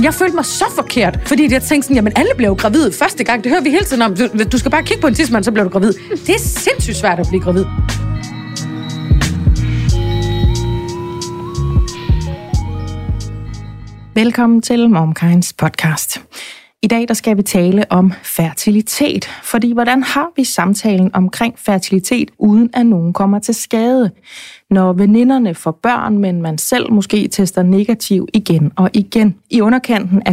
Men jeg følte mig så forkert, fordi jeg tænkte sådan, jamen alle blev gravid første gang. Det hører vi hele tiden om. Du, du skal bare kigge på en tidsmand, så bliver du gravid. Det er sindssygt svært at blive gravid. Velkommen til MomKinds podcast. I dag der skal vi tale om fertilitet, fordi hvordan har vi samtalen omkring fertilitet, uden at nogen kommer til skade? Når veninderne får børn, men man selv måske tester negativ igen og igen. I underkanten er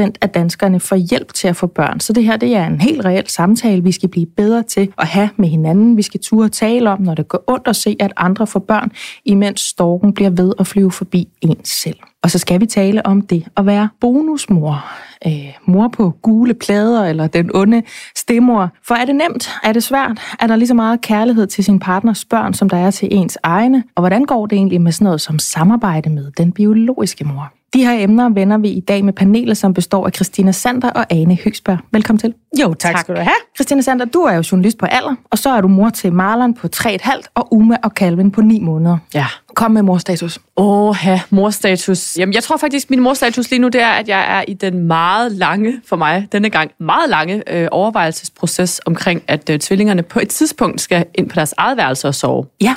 10% af danskerne får hjælp til at få børn, så det her det er en helt reel samtale, vi skal blive bedre til at have med hinanden. Vi skal turde tale om, når det går ondt at se, at andre får børn, imens storken bliver ved at flyve forbi en selv. Og så skal vi tale om det at være bonusmor. Øh, mor på gule plader, eller den onde stemor. For er det nemt? Er det svært? Er der lige så meget kærlighed til sin partners børn, som der er til ens egne? Og hvordan går det egentlig med sådan noget som samarbejde med den biologiske mor? De her emner vender vi i dag med panelet, som består af Christina Sander og Ane Høgsberg. Velkommen til. Jo, tak, tak skal du have. Christina Sander, du er jo journalist på alder, og så er du mor til Marlon på 3,5 og Uma og Calvin på 9 måneder. Ja. Kom med morstatus. Åh, ja, morstatus. Jamen, jeg tror faktisk, min morstatus lige nu, det er, at jeg er i den meget lange, for mig denne gang, meget lange øh, overvejelsesproces omkring, at øh, tvillingerne på et tidspunkt skal ind på deres eget værelse og sove. Ja.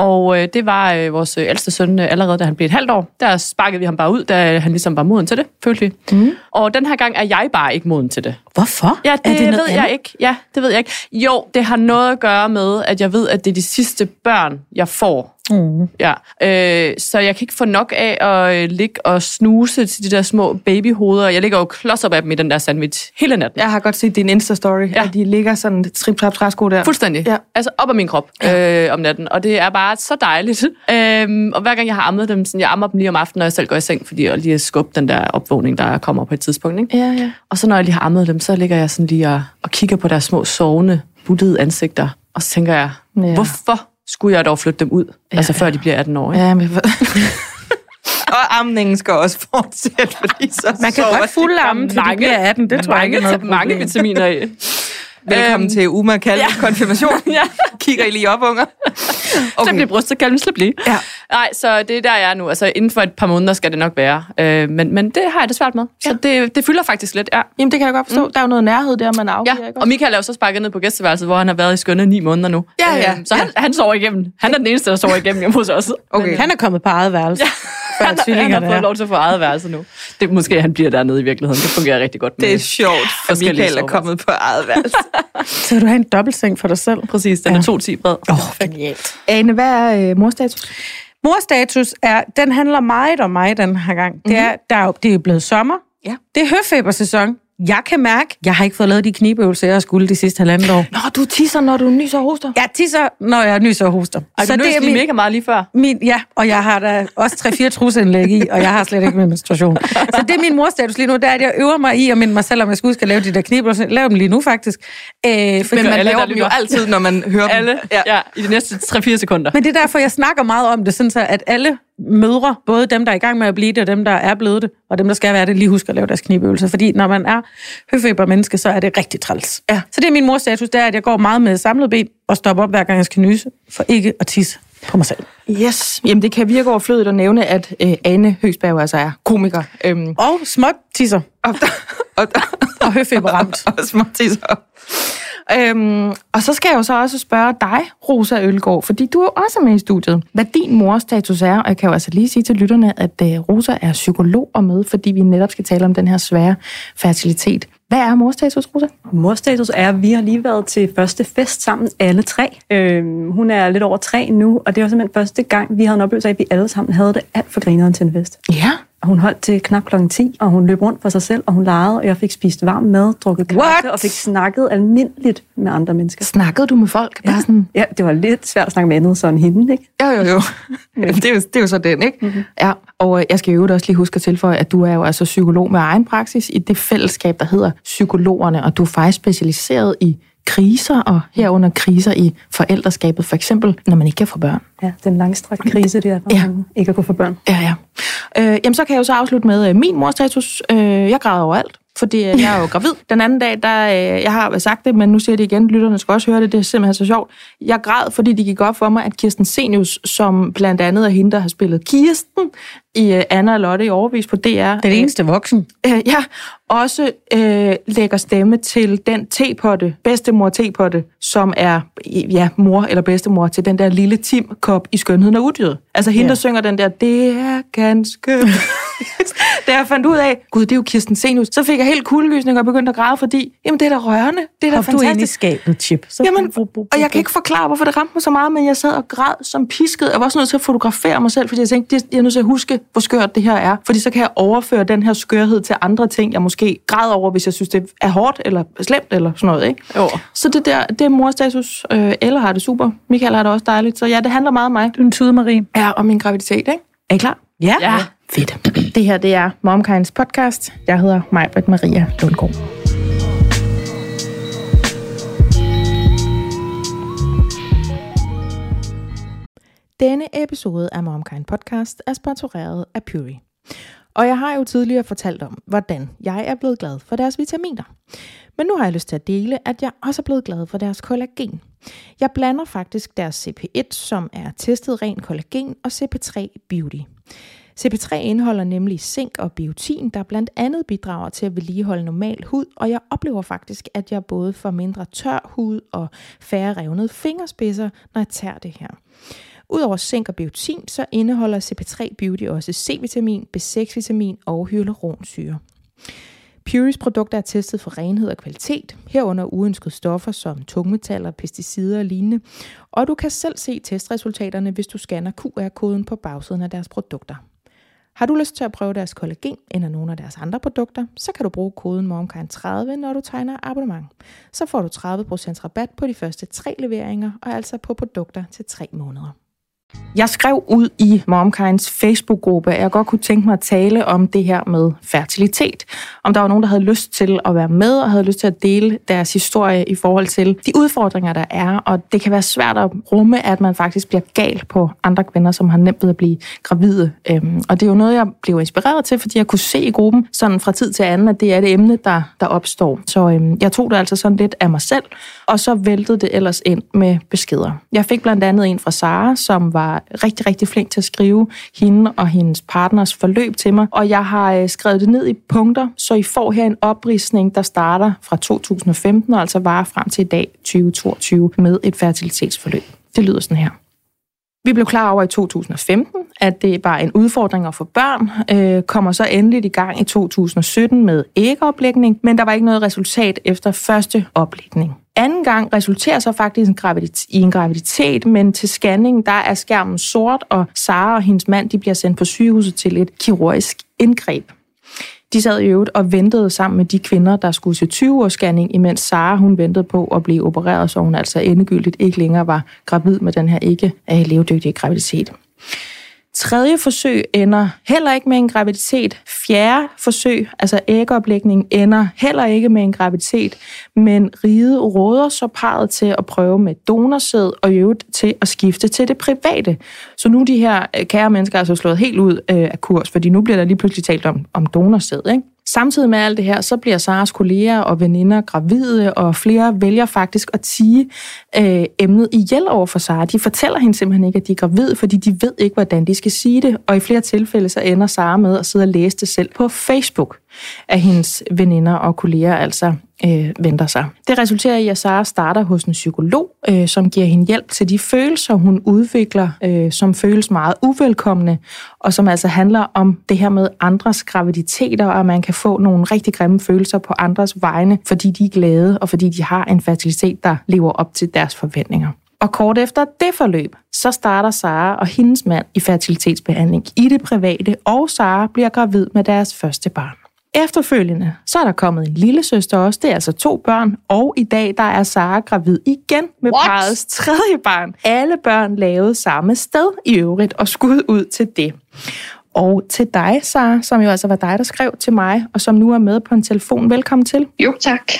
Og øh, det var øh, vores øh, ældste søn øh, allerede, da han blev et halvt år. Der sparkede vi ham bare ud, da han ligesom var moden til det, følte vi. Mm. Og den her gang er jeg bare ikke moden til det. Hvorfor? Ja, det, er det ved noget jeg andet? ikke. Ja, det ved jeg ikke. Jo, det har noget at gøre med, at jeg ved, at det er de sidste børn, jeg får. Mm. Ja, øh, så jeg kan ikke få nok af at øh, ligge og snuse til de der små babyhoveder. Jeg ligger jo klods op af dem i den der sandwich hele natten. Jeg har godt set din Insta-story, ja. Ja. at de ligger sådan trip trap træsko der. Fuldstændig. Ja. Ja. Altså op af min krop øh, om natten. Og det er bare så dejligt. Øhm, og hver gang jeg har ammet dem, sådan, jeg ammer dem lige om aftenen, når jeg selv går i seng, fordi jeg lige at skubbe den der opvågning, der kommer på et tidspunkt. Ikke? Ja, ja. Og så når jeg lige har ammet dem, så ligger jeg sådan lige og, og kigger på deres små sovende, buttede ansigter. Og så tænker jeg, Ja. ja. hvorfor skulle jeg dog flytte dem ud? Ja, altså før de bliver 18 år. Ikke? Ja, men... og amningen skal også fortsætte, fordi så Man kan godt fuldamme, til de mange- bliver 18. Det tror jeg ikke er mange, noget mange problem. vitaminer i. Velkommen Øhm, til Uma Kalvins ja. konfirmation. Ja. Kigger I lige op, unger? Okay. Så bliver brystet, kan slip lige. Ja. Nej, så det er der, jeg er nu. Altså inden for et par måneder skal det nok være. Øh, men, men det har jeg det svært med. Så det, det fylder faktisk lidt, ja. Jamen, det kan jeg godt forstå. Mm. Der er jo noget nærhed der, man afgiver. Ja, ikke og Michael er jo så sparket ned på gæsteværelset, hvor han har været i skønne ni måneder nu. Ja, ja. Øhm, så han, han sover igennem. Han er den eneste, der sover igennem hjemme hos os. Okay. Han er kommet på eget værelse. Ja. Han, han har fået lov til at få eget værelse nu. Det måske han bliver dernede i virkeligheden. Det fungerer rigtig godt. med Det er sjovt, at forskellige Michael er kommet på eget værelse. Så du have en dobbeltseng for dig selv. Præcis, den Ja. er 2-10 bred. Åh, oh, genialt. Ane, hvad er øh, morstatus? Morstatus er, den handler meget om mig den her gang. Det er, der er, jo- det er blevet sommer. Ja. Det er høfebersæson. Jeg kan mærke, jeg har ikke fået lavet de knibøvelser, jeg skulle de sidste halvandet år. Nå, du tisser, når du nyser og hoster. Jeg tisser, når jeg nyser og hoster. Ej, så du det er min, mega meget lige før. min, ja, og jeg har da også 3-4 trusindlæg i, og jeg har slet ikke min menstruation. Så det er min morstatus lige nu, det er, at jeg øver mig i at minde mig selv, om jeg skulle at lave de der knibøvelser. Lav dem lige nu, faktisk. Øh, fordi, Men man alle, laver dem jo altid, når man hører dem. Alle, ja. ja, i de næste 3-4 sekunder. Men det er derfor, jeg snakker meget om det, sådan så at alle mødre, både dem, der er i gang med at blive det, og dem, der er blevet det, og dem, der skal være det, lige husker at lave deres knibøvelser. Fordi når man er høfebermenneske, så er det rigtig træls. Ja. Så det er min morstatus, det er, at jeg går meget med samlet ben og stopper op, hver gang jeg skal nyse, for ikke at tisse på mig selv. Yes. Jamen, det kan virke overflødigt at nævne, at øh, Ane Høgsberg altså er komiker. Øhm, Og småt tisser og, og, og høfeberramt. og små tisser. Øhm, og så skal jeg jo så også spørge dig, Rosa Ølgaard, fordi du er også med i studiet, hvad din morstatus er. Og jeg kan jo altså lige sige til lytterne, at øh, Rosa er psykolog og med, fordi vi netop skal tale om den her svære fertilitet. Hvad er morstatus, Rosa? Morstatus er, at vi har lige været til første fest sammen, alle tre. Øhm, hun er lidt over tre nu, og det var simpelthen første gang, vi havde en oplevelse af, at vi alle sammen havde det alt for grineren til en fest. Ja. Hun holdt til knap klokken 10, og hun løb rundt for sig selv, og hun legede, og jeg fik spist varm mad, drukket kaffe, og fik snakket almindeligt med andre mennesker. Snakkede du med folk? Bare sådan, Ja, det var lidt svært at snakke med andet sådan hende, ikke? Jo, jo, jo. det, er jo det er jo så den, ikke? Mm-hmm. Ja, og øh, jeg skal jo også lige huske at tilføje, at du er jo altså psykolog med egen praksis i det fællesskab, der hedder Psykologerne, og du er faktisk specialiseret i kriser, og herunder kriser i forældreskabet, for eksempel, når man ikke kan få børn. Ja, den langstrakte krise, det er, for Ja. ikke at kunne få børn. Ja, ja. Øh, jamen, så kan jeg jo så afslutte med øh, min morstatus. Øh, jeg græder overalt. Fordi øh, jeg er jo gravid. Den anden dag, der, øh, jeg har sagt det, men nu siger jeg det igen, lytterne skal også høre det, det er simpelthen så sjovt. Jeg græd, fordi det gik op for mig, at Kirsten Senius, som blandt andet er hende, der har spillet Kirsten i øh, Anna og Lotte i overvis på DR. Den eneste voksen. Øh, ja, også øh, lægger stemme til den tepotte, bedstemor tepotte, som er ja, mor eller bedstemor til den der lille Tim-kop i Skønheden og Udyret. Altså hende, Ja. der synger den der, det er ganske... da jeg fandt ud af, gud, det er jo Kirsten Senius, så fik jeg helt kuldegysning og begyndte at græde, fordi, jamen det er da rørende, det er da Hop du ind i fantastisk. skabet, Chip. Så Jamen, og jeg kan ikke forklare, hvorfor det ramte mig så meget, men jeg sad og græd som pisket. Jeg var også nødt til at fotografere mig selv, fordi jeg tænkte, jeg er nødt til at huske, hvor skørt det her er. Fordi så kan jeg overføre den her skørhed til andre ting, jeg måske græder over, hvis jeg synes, det er hårdt eller slemt eller sådan noget. Ikke? Jo. Så det der, det er morstatus. Øh, Eller har det super. Michael har det også dejligt. Så ja, det handler meget om mig. Du er en tude, Marie. Ja, om min graviditet, ikke? Er I klar? Ja. Ja. Fedt. Det her, det er Momkinds podcast. Jeg hedder Majbrit Maria Lundgaard. Denne episode af Momkind Podcast er sponsoreret af Puri. Og jeg har jo tidligere fortalt om, hvordan jeg er blevet glad for deres vitaminer. Men nu har jeg lyst til at dele, at jeg også er blevet glad for deres kollagen. Jeg blander faktisk deres CP1, som er testet ren kollagen, og CP3 Beauty. CP3 indeholder nemlig zink og biotin, der blandt andet bidrager til at vedligeholde normal hud, og jeg oplever faktisk, at jeg både får mindre tør hud og færre revnede fingerspidser, når jeg tager det her. Udover zink og biotin, så indeholder CP3 Beauty også C-vitamin, B6-vitamin og hyaluronsyre. Puris produkter er testet for renhed og kvalitet, herunder uønskede stoffer som tungmetaller, pesticider og lignende, og du kan selv se testresultaterne, hvis du scanner QR-koden på bagsiden af deres produkter. Har du lyst til at prøve deres kollagen eller nogle af deres andre produkter, så kan du bruge koden MOMKIND30, når du tegner abonnement. Så får du 30% rabat på de første tre leveringer, og altså på produkter til 3 måneder. Jeg skrev ud i MomKinds Facebook-gruppe, at jeg godt kunne tænke mig at tale om det her med fertilitet. Om der var nogen, der havde lyst til at være med og havde lyst til at dele deres historie i forhold til de udfordringer, der er. Og det kan være svært at rumme, at man faktisk bliver gal på andre kvinder, som har nemt ved at blive gravide. Øhm, og det er jo noget, jeg blev inspireret til, fordi jeg kunne se i gruppen sådan fra tid til anden, at det er det emne, der, der opstår. Så øhm, jeg tog det altså sådan lidt af mig selv, og så væltede det ellers ind med beskeder. Jeg fik blandt andet en fra Sara, som var var rigtig, rigtig flink til at skrive hende og hendes partners forløb til mig, og jeg har øh, skrevet det ned i punkter, så I får her en opridsning, der starter fra 2015 og altså varer frem til i dag 2022 med et fertilitetsforløb. Det lyder sådan her. Vi blev klar over i 2015, at det var en udfordring at få børn, øh, kommer så endelig i gang i 2017 med ægoplægning, men der var ikke noget resultat efter første oplægning. Anden gang resulterer så faktisk en i en graviditet, men til scanning der er skærmen sort, og Sara og hendes mand de bliver sendt på sygehuset til et kirurgisk indgreb. De sad i øvrigt og ventede sammen med de kvinder, der skulle til 20-års scanning, imens Sara hun ventede på at blive opereret, så hun altså endegyldigt ikke længere var gravid med den her ikke øh, levedygtige graviditet. Tredje forsøg ender heller ikke med en graviditet. Fjerde forsøg, altså ægoplægning, ender heller ikke med en graviditet, men ride råder så parret til at prøve med donorsæd og i øvrigt til at skifte til det private. Så nu er de her øh, kære mennesker altså slået helt ud øh, af kurs, fordi nu bliver der lige pludselig talt om, om donorsæd, ikke? Samtidig med alt det her, så bliver Saras kolleger og veninder gravide, og flere vælger faktisk at tige øh, emnet ihjel over for Sara. De fortæller hende simpelthen ikke, at de er gravide, fordi de ved ikke, hvordan de skal sige det. Og i flere tilfælde, så ender Sara med at sidde og læse det selv på Facebook, af hendes veninder og kolleger altså øh, venter sig. Det resulterer i, at Sara starter hos en psykolog, øh, som giver hende hjælp til de følelser, hun udvikler, øh, som føles meget uvelkomne, og som altså handler om det her med andres graviditeter, og at man kan få nogle rigtig grimme følelser på andres vegne, fordi de er glade, og fordi de har en fertilitet, der lever op til deres forventninger. Og kort efter det forløb, så starter Sara og hendes mand i fertilitetsbehandling i det private, og Sara bliver gravid med deres første barn. Efterfølgende, så er der kommet en lille søster også. Det er altså to børn, og i dag der er Sara gravid igen med What? parrets tredje barn. Alle børn lavede samme sted i øvrigt, og skud ud til det. Og til dig, Sara, som jo altså var dig, der skrev til mig, og som nu er med på en telefon. Velkommen til. Jo, tak.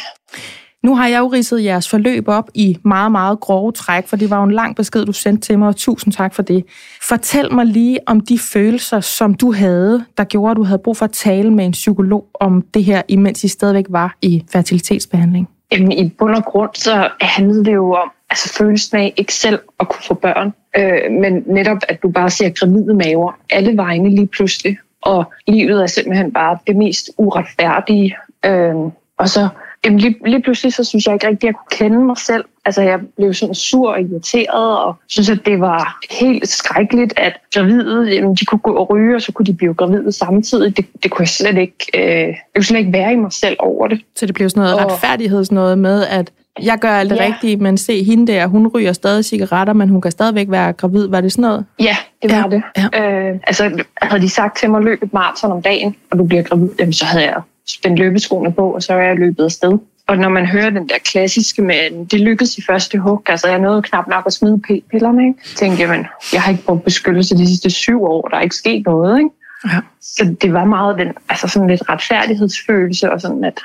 Nu har jeg jo ridset jeres forløb op i meget, meget grove træk, for det var jo en lang besked, du sendte til mig, og tusind tak for det. Fortæl mig lige om de følelser, som du havde, der gjorde, at du havde brug for at tale med en psykolog om det her, imens I stadigvæk var i fertilitetsbehandling. Jamen, i bund og grund, så handlede det jo om altså, følelsen af ikke selv at kunne få børn, øh, men netop, at du bare ser gravide maver alle vegne lige pludselig, og livet er simpelthen bare det mest uretfærdige. Øh, og så Jamen lige, lige pludselig så synes jeg ikke rigtig, at jeg kunne kende mig selv. Altså jeg blev sådan sur og irriteret og synes, at det var helt skrækkeligt, at gravide, jamen, de kunne gå og ryge, og så kunne de blive gravide samtidig. Det, det kunne jeg slet ikke, øh, jeg kunne slet ikke være i mig selv over det. Så det blev sådan noget og... retfærdighedsnået med, at jeg gør alt det ja. rigtige, men se hende der, hun ryger stadig cigaretter, men hun kan stadigvæk være gravid. Var det sådan noget? Ja, det var ja. det. Ja. Øh, altså, havde de sagt til mig, at løbe et maraton om dagen, og du bliver gravid, jamen, så havde jeg spændt løbeskoene på, og så er jeg løbet afsted. Og når man hører den der klassiske med, det lykkedes i første hug, altså jeg nåede knap nok at smide p-pillerne, ikke? tænkte jeg, jeg har ikke brugt beskyttelse de sidste syv år, der er ikke sket noget. Ikke? Ja. Så det var meget den, altså sådan lidt retfærdighedsfølelse, og sådan at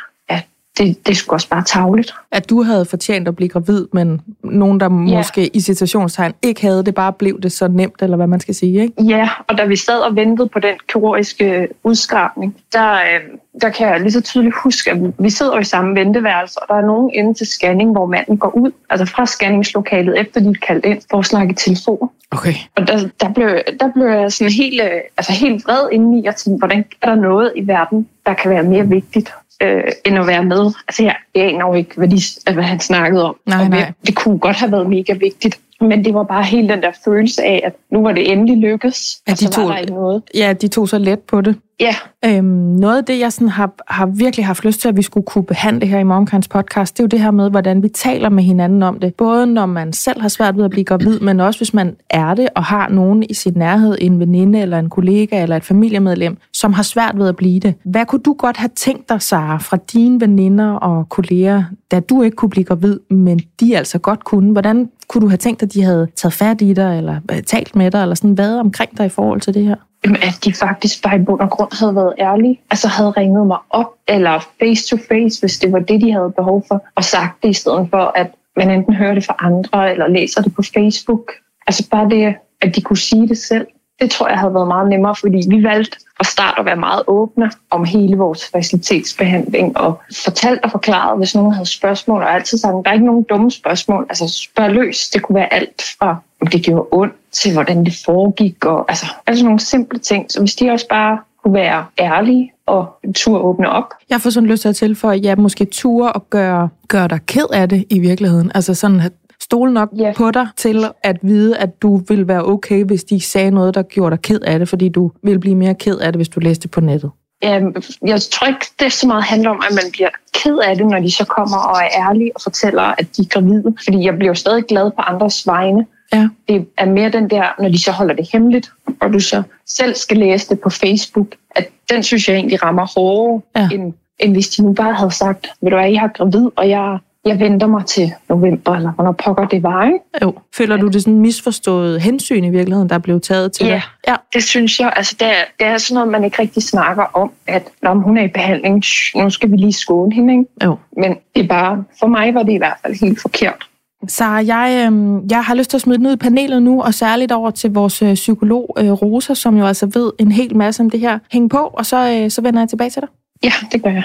det, det skulle også bare tavligt. At du havde fortjent at blive gravid, men nogen, der ja. måske i citationstegn ikke havde det, bare blev det så nemt, eller hvad man skal sige, ikke? Ja, og da vi sad og ventede på den kirurgiske udskrabning, der, øh, der kan jeg lige så tydeligt huske, at vi sidder i samme venteværelse, og der er nogen inde til scanning, hvor manden går ud, altså fra scanningslokalet, efter de er kaldt ind for at snakke i telefon. Okay. Og der, der, blev, der blev jeg sådan helt, øh, altså helt vred indeni, og tænkte, hvordan er der noget i verden, der kan være mere vigtigt øh, end at være med. Altså jeg, jeg aner jo ikke, hvad, de, hvad han snakkede om. Nej, og nej. Det kunne godt have været mega vigtigt. Men det var bare helt den der følelse af, at nu var det endelig lykkes, ja, og så de tog, var der ikke noget. Ja, de tog så let på det. Ja. Øhm, noget af det, jeg sådan har, har virkelig haft lyst til, at vi skulle kunne behandle her i Momkans podcast, det er jo det her med, hvordan vi taler med hinanden om det. Både når man selv har svært ved at blive gravid, men også hvis man er det og har nogen i sin nærhed, en veninde eller en kollega eller et familiemedlem, som har svært ved at blive det. Hvad kunne du godt have tænkt dig, Sara, fra dine veninder og kolleger, da du ikke kunne blive gravid, men de altså godt kunne? Hvordan kunne du have tænkt, at de havde taget fat i dig, eller øh, talt med dig, eller sådan været omkring dig i forhold til det her? At de faktisk bare i bund og grund havde været ærlige. Altså havde ringet mig op, eller face to face, hvis det var det, de havde behov for, og sagt det i stedet for, at man enten hører det fra andre, eller læser det på Facebook. Altså bare det, at de kunne sige det selv. Det tror jeg havde været meget nemmere, fordi vi valgte at starte at være meget åbne om hele vores facilitetsbehandling og fortalt og forklaret, hvis nogen havde spørgsmål, og altid sagt, der er ikke nogen dumme spørgsmål. Altså spørg løs. Det kunne være alt fra, om det gjorde ondt, til hvordan det foregik, og altså, altså nogle simple ting. Så hvis de også bare kunne være ærlige og tur åbne op. Jeg får sådan lyst til at tilføje, at ja, måske ture og gøre, gøre dig ked af det i virkeligheden. Altså sådan at stole nok yeah. på dig til at vide, at du vil være okay, hvis de sagde noget, der gjorde dig ked af det, fordi du vil blive mere ked af det, hvis du læste på nettet. Jeg tror ikke, det så meget handler om, at man bliver ked af det, når de så kommer og er ærlige og fortæller, at de er gravide. Fordi jeg bliver jo stadig glad på andres vegne. Ja. Det er mere den der, når de så holder det hemmeligt, og du så selv skal læse det på Facebook, at den synes jeg egentlig rammer hårdere, ja. end, end hvis de nu bare havde sagt, ved du hvad, jeg har gravid, og jeg jeg venter mig til november, eller hvornår pokker det var, ikke? Jo. Føler du det sådan misforstået hensyn i virkeligheden, der blev taget til ja, dig? Ja, det synes jeg. Altså, det, er, det er sådan noget, man ikke rigtig snakker om, at når hun er i behandling, nu skal vi lige skåne hende, ikke? Jo. Men det er bare, for mig var det i hvert fald helt forkert. Så jeg, øh, jeg har lyst til at smide den ud i panelet nu, og særligt over til vores øh, psykolog øh, Rosa, som jo altså ved en hel masse om det her. Hæng på, og så, øh, så vender jeg tilbage til dig. Ja, det gør jeg.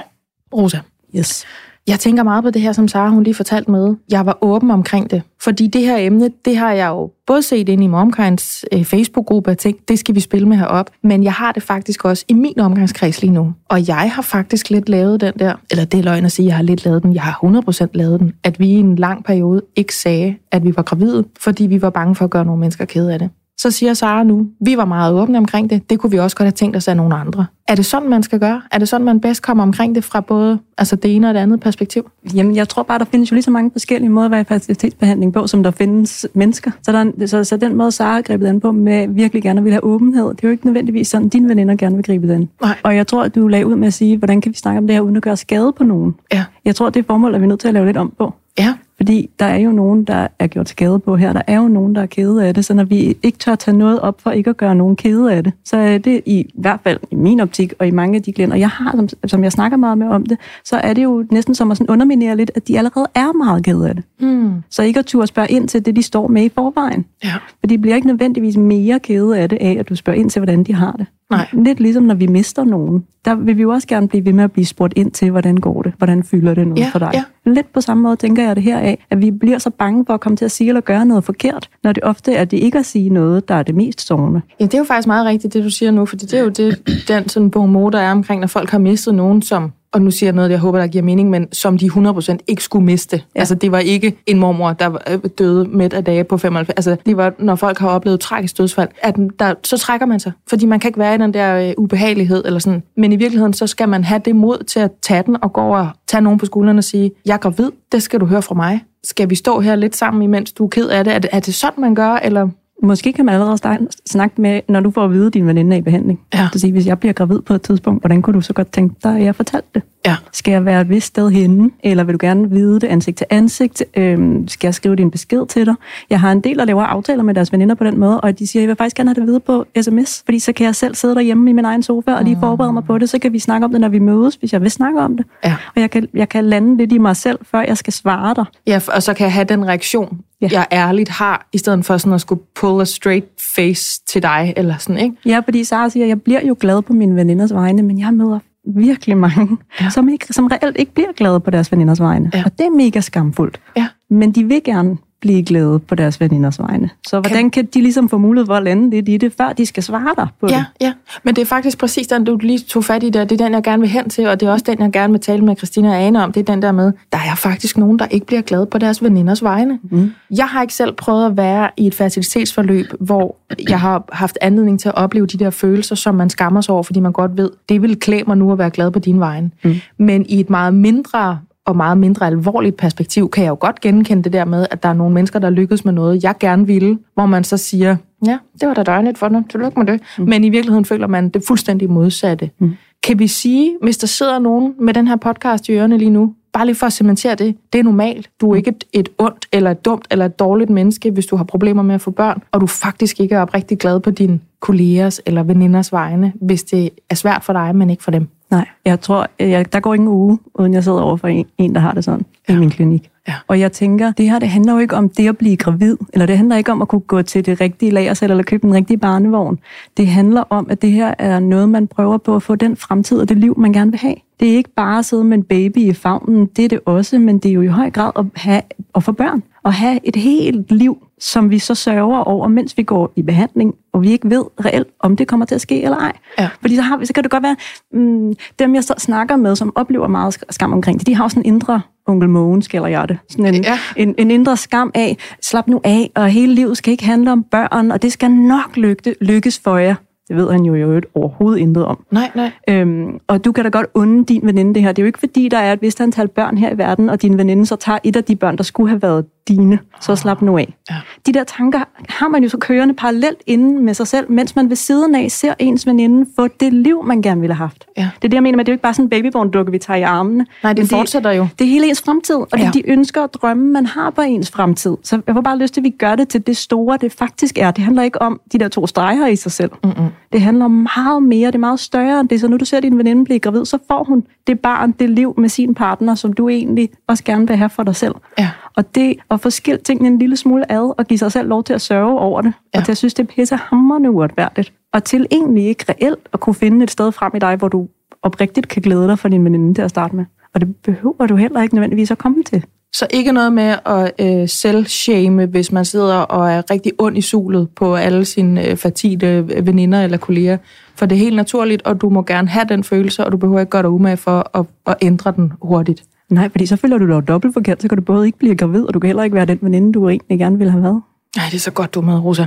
Rosa. Yes. Jeg tænker meget på det her, som Sara hun lige fortalte med. Jeg var åben omkring det, fordi det her emne, det har jeg jo både set ind i Momkinds øh, Facebook-gruppe og tænkt, det skal vi spille med herop, men jeg har det faktisk også i min omgangskreds lige nu. Og jeg har faktisk lidt lavet den der, eller det er løgn at sige, jeg har lidt lavet den, jeg har 100% lavet den, at vi i en lang periode ikke sagde, at vi var gravide, fordi vi var bange for at gøre nogle mennesker kede af det. Så siger Sara nu, vi var meget åbne omkring det, det kunne vi også godt have tænkt os af nogle andre. Er det sådan, man skal gøre? Er det sådan, man bedst kommer omkring det fra både altså det ene og det andet perspektiv? Jamen, jeg tror bare, der findes jo lige så mange forskellige måder at være i facilitetsbehandling på, som der findes mennesker. Så, der, så, så den måde, Sara grebet an på med virkelig gerne vil have åbenhed, det er jo ikke nødvendigvis sådan, dine veninder gerne vil gribe den. Nej. Og jeg tror, at du lagde ud med at sige, hvordan kan vi snakke om det her, uden at gøre skade på nogen? Ja. Jeg tror, det er formål, at vi er nødt til at lave lidt om på. Ja. Fordi der er jo nogen, der er gjort skade på her. Der er jo nogen, der er kede af det. Så når vi ikke tør tage noget op for ikke at gøre nogen kede af det, så er det i hvert fald i min optik og i mange af de klienter, jeg har, som, som jeg snakker meget med om det, så er det jo næsten som at sådan underminere lidt, at de allerede er meget kede af det. Mm. Så ikke at turde spørge ind til det, de står med i forvejen. Ja. For de bliver ikke nødvendigvis mere kede af det af, at du spørger ind til, hvordan de har det. Nej. Lidt ligesom når vi mister nogen. Der vil vi jo også gerne blive ved med at blive spurgt ind til, hvordan går det? Hvordan fylder det noget Ja, for dig? ja. Lidt på samme måde tænker jeg det her af, at vi bliver så bange for at komme til at sige eller gøre noget forkert, når det ofte er det ikke at sige noget, der er det mest sårende. Ja, det er jo faktisk meget rigtigt, det du siger nu, fordi det er jo det, den sådan bonmot, der er omkring, når folk har mistet nogen, som, og nu siger jeg noget, jeg håber, der giver mening, men som de 100% ikke skulle miste. Ja. Altså, det var ikke en mormor, der var- øh, døde midt af dage på 95. Altså, det var, når folk har oplevet tragisk dødsfald, at der, så trækker man sig, fordi man kan ikke være i den der øh, ubehagelighed eller sådan. Men i virkeligheden, så skal man have det mod til at tage den og gå over og tage nogen på skulderen og sige, jeg er gravid, det skal du høre fra mig. Skal vi stå her lidt sammen, imens du er ked af det? Er det, er det sådan, man gør, eller Måske kan man allerede starte, snakke med, når du får at vide, at din veninde er i behandling. Ja. Så sige, hvis jeg bliver gravid på et tidspunkt, hvordan kunne du så godt tænke dig, at jeg fortalte det? Ja. Skal jeg være et vist sted henne, eller vil du gerne vide det ansigt til ansigt? Øhm, skal jeg skrive din besked til dig? Jeg har en del, der laver aftaler med deres veninder på den måde, og de siger, jeg vil faktisk gerne have det videre på sms, fordi så kan jeg selv sidde derhjemme i min egen sofa, og lige forberede mig på det, så kan vi snakke om det, når vi mødes, hvis jeg vil snakke om det. Ja. Og jeg kan, jeg kan lande lidt i mig selv, før jeg skal svare dig. Ja, og så kan jeg have den reaktion. Ja. jeg ærligt har, i stedet for sådan at skulle pull a straight face til dig, eller sådan, ikke? Ja, fordi Sara siger, jeg bliver jo glad på mine veninders vegne, men jeg møder virkelig mange, Ja. som, ikke, som reelt ikke bliver glade på deres veninders vegne. Ja. Og det er mega skamfuldt. Ja. Men de vil gerne blive glade på deres veninders vegne. Så hvordan kan de ligesom få mulighed for at lande lidt i det, før de skal svare dig på Ja, det? ja. Men det er faktisk præcis den, du lige tog fat i der. Det er den, jeg gerne vil hen til, og det er også den, jeg gerne vil tale med Christina og Ane om. Det er den der med, der er faktisk nogen, der ikke bliver glade på deres veninders vegne. Mm. Jeg har ikke selv prøvet at være i et fertilitetsforløb, hvor jeg har haft anledning til at opleve de der følelser, som man skammer sig over, fordi man godt ved, det vil klæde mig nu at være glad på din vegne. Mm. Men i et meget mindre og meget mindre alvorligt perspektiv, kan jeg jo godt genkende det der med, at der er nogle mennesker, der lykkes med noget, jeg gerne ville, hvor man så siger, ja, det var da dejligt for dig, tillykke med det. Mm. Men i virkeligheden føler man det fuldstændig modsatte. Mm. Kan vi sige, hvis der sidder nogen med den her podcast i ørerne lige nu, bare lige for at cementere det, det er normalt. Du er ikke et, et ondt, eller et dumt, eller et dårligt menneske, hvis du har problemer med at få børn, og du faktisk ikke er oprigtig glad på dine kollegers eller veninders vegne, hvis det er svært for dig, men ikke for dem. Nej, jeg tror, jeg, der går ingen uge, uden jeg sidder over for en, en der har det sådan ja. i min klinik. Ja. Og jeg tænker, det her det handler jo ikke om det at blive gravid, eller det handler ikke om at kunne gå til det rigtige lagersæt eller købe den rigtige barnevogn. Det handler om, at det her er noget, man prøver på at få den fremtid og det liv, man gerne vil have. Det er ikke bare at sidde med en baby i favnen, det er det også, men det er jo i høj grad at, have, at få børn. Og have et helt liv, som vi så sørger over, mens vi går i behandling, og vi ikke ved reelt, om det kommer til at ske eller ej. Ja. Fordi så, har vi, så kan det godt være, mm, dem jeg så snakker med, som oplever meget sk- skam omkring det, de har også sådan en indre onkel Mogens, kalder jeg det. Sådan en, ja. en, en indre skam af, slap nu af, og hele livet skal ikke handle om børn, og det skal nok lykke, lykkes for jer. Det ved han jo i øvrigt overhovedet intet om. Nej, nej. Øhm, og du kan da godt unde din veninde det her. Det er jo ikke fordi, der er et vist antal børn her i verden, og din veninde så tager et af de børn, der skulle have været dine. Så slap nu af. Ja. De der tanker har man jo så kørende parallelt inden med sig selv, mens man ved siden af ser ens veninde få det liv, man gerne ville have haft. Ja. Det er det, jeg mener med, det er jo ikke bare sådan en babyborn-dukke, vi tager i armene. Nej, det Men fortsætter jo. Det er hele ens fremtid, og det Ja. er de ønsker og drømme, man har på ens fremtid. Så jeg får bare lyst til, at vi gør det til det store, det faktisk er. Det handler ikke om de der to streger i sig selv. Mm-mm. Det handler om meget mere, det er meget større end det. Så når du ser din veninde blive gravid, så får hun det barn, det liv med sin partner, som du egentlig også gerne vil have for dig selv. Ja. Og det at få skilt tingene en lille smule ad, og give sig selv lov til at sørge over det, Ja. og til at synes, det er pissehammerende uretfærdigt. Og til egentlig ikke reelt at kunne finde et sted frem i dig, hvor du oprigtigt kan glæde dig for din veninde til at starte med. Og det behøver du heller ikke nødvendigvis at komme til. Så ikke noget med at øh, selv-shame, hvis man sidder og er rigtig ond i sulet på alle sine øh, fertile veninder eller kolleger. For det er helt naturligt, og du må gerne have den følelse, og du behøver ikke gøre dig umage for at, at ændre den hurtigt. Nej, fordi så føler du dig jo dobbelt forkert, så kan du både ikke blive gravid, og du kan heller ikke være den veninde, du egentlig gerne ville have været. Nej, det er så godt, du er med, Rosa.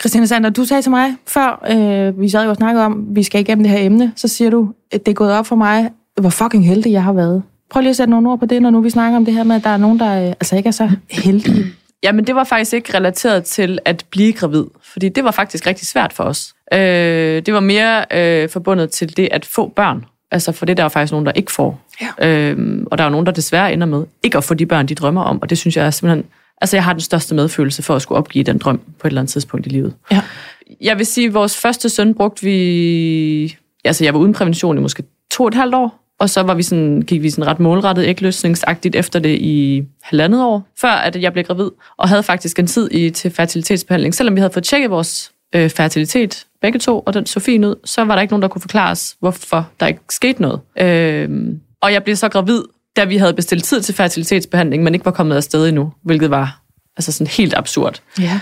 Christina Sander, du sagde til mig, før øh, vi sad jo og snakkede om, vi skal igennem det her emne, så siger du, at det er gået op for mig, hvor fucking heldig jeg har været. Prøv lige at sætte nogle ord på det, når nu vi snakker om det her med, at der er nogen, der øh, altså ikke er så heldige. Jamen, det var faktisk ikke relateret til at blive gravid, fordi det var faktisk rigtig svært for os. Øh, det var mere øh, forbundet til det at få børn. Altså, for det der er faktisk nogen, der ikke får. Ja. Øhm, og der er jo nogen, der desværre ender med ikke at få de børn, de drømmer om, og det synes jeg er simpelthen... Altså, jeg har den største medfølelse for at skulle opgive den drøm på et eller andet tidspunkt i livet. Ja. Jeg vil sige, at vores første søn brugte vi... Altså, jeg var uden prævention i måske to og et halvt år, og så var vi sådan, gik vi sådan ret målrettet ægløsningsagtigt efter det i halvandet år, før at jeg blev gravid, og havde faktisk en tid i, til fertilitetsbehandling. Selvom vi havde fået tjekket vores øh, fertilitet, begge to, og den så fint ud, så var der ikke nogen, der kunne forklare os, hvorfor der ikke skete noget. Øh, og jeg blev så gravid, da vi havde bestilt tid til fertilitetsbehandling, men ikke var kommet afsted endnu, hvilket var altså sådan helt absurd. Ja.